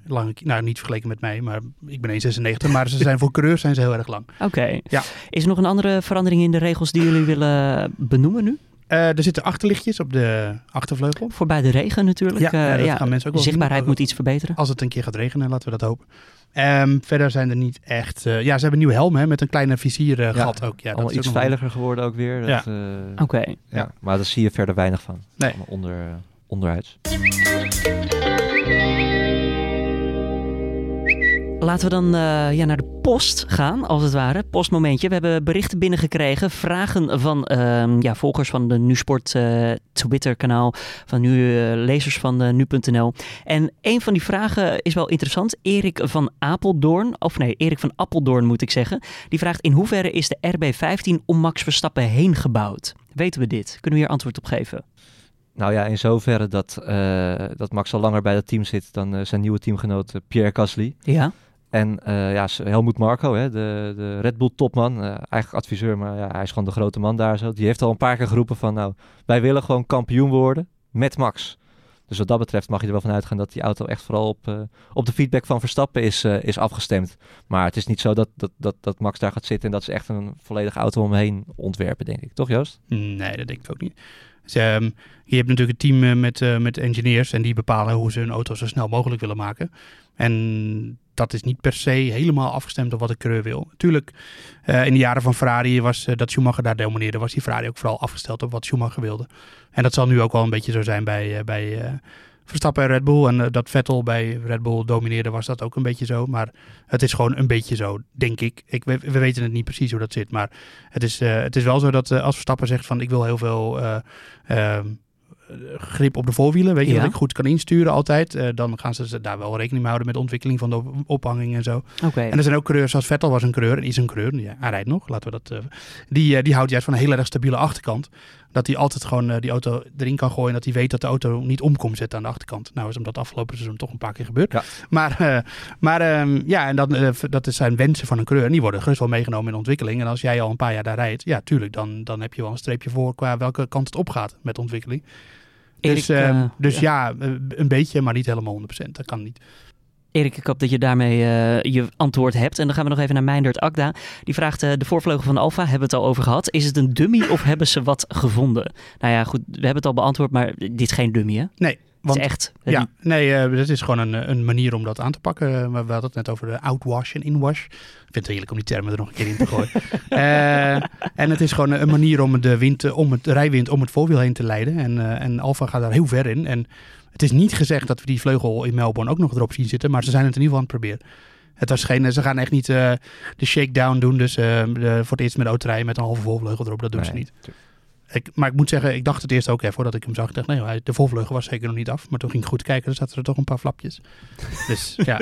lange... Nou, niet vergeleken met mij, maar ik ben 1,96. maar ze zijn *laughs* voor coureurs zijn ze heel erg lang. Oké. Ja. Is er nog een andere verandering in de regels die jullie willen benoemen nu? Eh, er zitten achterlichtjes op de achtervleugel. Voor bij de regen natuurlijk. Ja, ja, Eh, dat gaan mensen ook wel zichtbaarheid moet iets verbeteren. Als het een keer gaat regenen, laten we dat hopen. Ehm, verder zijn er niet echt... eh, ja, ze hebben een nieuwe helm hè, met een kleine viziergat ook. Ja, dat is ook iets veiliger geworden ook weer. Ja. Oké. ja. Maar daar zie je verder weinig van. Nee. Onder, onderuits. Laten we dan uh, ja, naar de post gaan, als het ware. Postmomentje. We hebben berichten binnengekregen. Vragen van uh, ja, volgers van de NuSport uh, Twitter-kanaal. Van nu, uh, lezers van nu.nl. En een van die vragen is wel interessant. Erik van Apeldoorn, of nee, Erik van Appeldoorn moet ik zeggen. Die vraagt in hoeverre is de RB15 om Max Verstappen heen gebouwd? Weten we dit? Kunnen we hier antwoord op geven? Nou ja, in zoverre dat, dat Max al langer bij dat team zit dan zijn nieuwe teamgenoot Pierre Gasly. Ja. En ja, Helmoet Marco, hè, de, de Red Bull topman, eigenlijk adviseur, maar ja, hij is gewoon de grote man daar zo. Die heeft al een paar keer geroepen van nou, wij willen gewoon kampioen worden met Max. Dus wat dat betreft mag je er wel van uitgaan dat die auto echt vooral op, op de feedback van Verstappen is, is afgestemd. Maar het is niet zo dat, dat, dat, dat Max daar gaat zitten en dat ze echt een volledige auto omheen ontwerpen, denk ik. Toch Joost? Nee, dat denk ik ook niet. Dus, um, je hebt natuurlijk een team uh, met, uh, met engineers en die bepalen hoe ze hun auto zo snel mogelijk willen maken. En dat is niet per se helemaal afgestemd op wat de coureur wil. Natuurlijk, uh, in de jaren van Ferrari was dat Schumacher daar domineerde, was die Ferrari ook vooral afgesteld op wat Schumacher wilde. En dat zal nu ook wel een beetje zo zijn bij, bij Verstappen en Red Bull. En dat Vettel bij Red Bull domineerde, was dat ook een beetje zo. Maar het is gewoon een beetje zo, denk ik. ik we, we weten het niet precies hoe dat zit. Maar het is, het is wel zo dat als Verstappen zegt van ik wil heel veel uh, grip op de voorwielen, weet je, ja. dat ik goed kan insturen altijd, uh, dan gaan ze daar wel rekening mee houden met de ontwikkeling van de ophanging en zo. Okay. En er zijn ook coureurs zoals Vettel was een coureur en is een coureur, ja, hij rijdt nog, laten we dat, uh, die, uh, die houdt juist van een hele erg stabiele achterkant. Dat hij altijd gewoon die auto erin kan gooien en dat hij weet dat de auto niet om komt zetten aan de achterkant. Nou is hem dat afgelopen seizoen toch een paar keer gebeurd. Ja. Maar, maar um, ja, en dat, dat zijn wensen van een coureur en die worden gerust wel meegenomen in ontwikkeling. En als jij al een paar jaar daar rijdt, ja tuurlijk, dan, dan heb je wel een streepje voor qua welke kant het opgaat met ontwikkeling. Erik, dus uh, dus ja. ja. een beetje, maar niet helemaal 100%. Dat kan niet. Erik, ik hoop dat je daarmee uh, je antwoord hebt. En dan gaan we nog even naar Meindert Akda. Die vraagt, uh, de voorvleugel van Alfa, hebben we het al over gehad. Is het een dummy of hebben ze wat gevonden? Nou ja, goed, we hebben het al beantwoord, maar dit is geen dummy, hè? Nee. Want, het is echt. Ja, nee, uh, is gewoon een, een manier om dat aan te pakken. We hadden het net over de outwash en inwash. Ik vind het heerlijk om die termen er nog een keer in te gooien. uh, *laughs* en het is gewoon een manier om de, wind, om het rijwind om het voorwiel heen te leiden. En, en Alfa gaat daar heel ver in. En het is niet gezegd dat we die vleugel in Melbourne ook nog erop zien zitten. Maar ze zijn het in ieder geval aan het proberen. Het was geen, ze gaan echt niet de shakedown doen. Dus de, voor het eerst met autorijden met een halve volvleugel erop. Dat doen nee, ze niet. Ik, maar ik moet zeggen, ik dacht het eerst ook even voordat ik hem zag. Ik dacht, nee, de volvleugel was zeker nog niet af. Maar toen ging ik goed kijken, er zaten er toch een paar flapjes. Dus ja.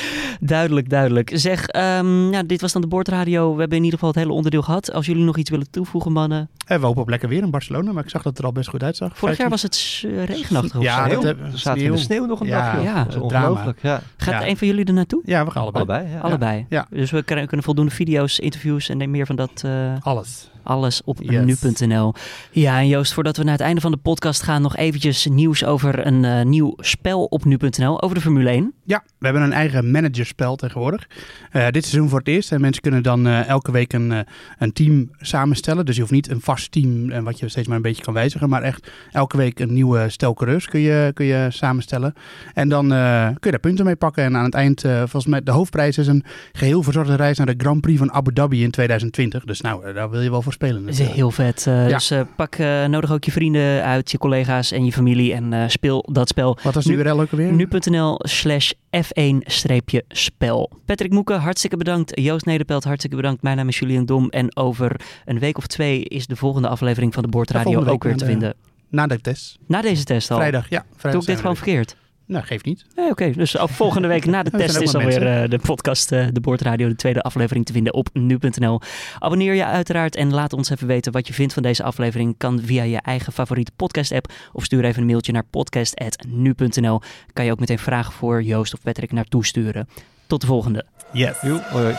*laughs* duidelijk, duidelijk. Zeg, um, nou, dit was dan de boordradio. We hebben in ieder geval het hele onderdeel gehad. Als jullie nog iets willen toevoegen, mannen. En we hopen op lekker weer in Barcelona. Maar ik zag dat het er al best goed uitzag. Vorig 15... jaar was het uh, regenachtig. Ja, dat, we zaten in de sneeuw nog een ja, dagje. Ja, dat is ongelooflijk. Ja. Gaat ja. een van jullie er naartoe? Ja, we gaan allebei. Allebei, ja. allebei. Ja. Dus we kunnen voldoende video's, interviews en meer van dat... Uh, Alles alles op yes. nu.nl. Ja, en Joost, voordat we naar het einde van de podcast gaan, nog eventjes nieuws over een uh, nieuw spel op nu.nl, over de Formule 1. Ja, we hebben een eigen managerspel tegenwoordig. Uh, dit seizoen voor het eerst. En mensen kunnen dan uh, elke week een, een team samenstellen. Dus je hoeft niet een vast team en wat je steeds maar een beetje kan wijzigen. Maar echt elke week een nieuwe stel coureurs kun je, kun je samenstellen. En dan kun je daar punten mee pakken. En aan het eind, volgens mij, de hoofdprijs is een geheel verzorgde reis naar de Grand Prix van Abu Dhabi in 2020. Dus nou, daar wil je wel voor spelen. Dat is heel vet. Ja. Dus pak, nodig ook je vrienden uit, je collega's en je familie en speel dat spel. Wat was nu weer ook weer? Nu.nl slash F1-spel. Patrick Moeken, hartstikke bedankt. Joost Nederpelt, hartstikke bedankt. Mijn naam is Julian Dom. En over een week of twee is de volgende aflevering van de Boordradio ook weer te de, vinden. Na de test. Na deze test al? Vrijdag, ja. Vrijdag Doe ik dit gewoon verkeerd? Nou, geeft niet. Nee, Oké, okay. dus op volgende week na de *laughs* test is alweer uh, de podcast uh, De Boordradio, de tweede aflevering te vinden op nu.nl. Abonneer je uiteraard en laat ons even weten wat je vindt van deze aflevering. Kan via je eigen favoriete podcast app of stuur even een mailtje naar podcast.nu.nl. Kan je ook meteen vragen voor Joost of Patrick naartoe sturen. Tot de volgende. Yes. Hoi.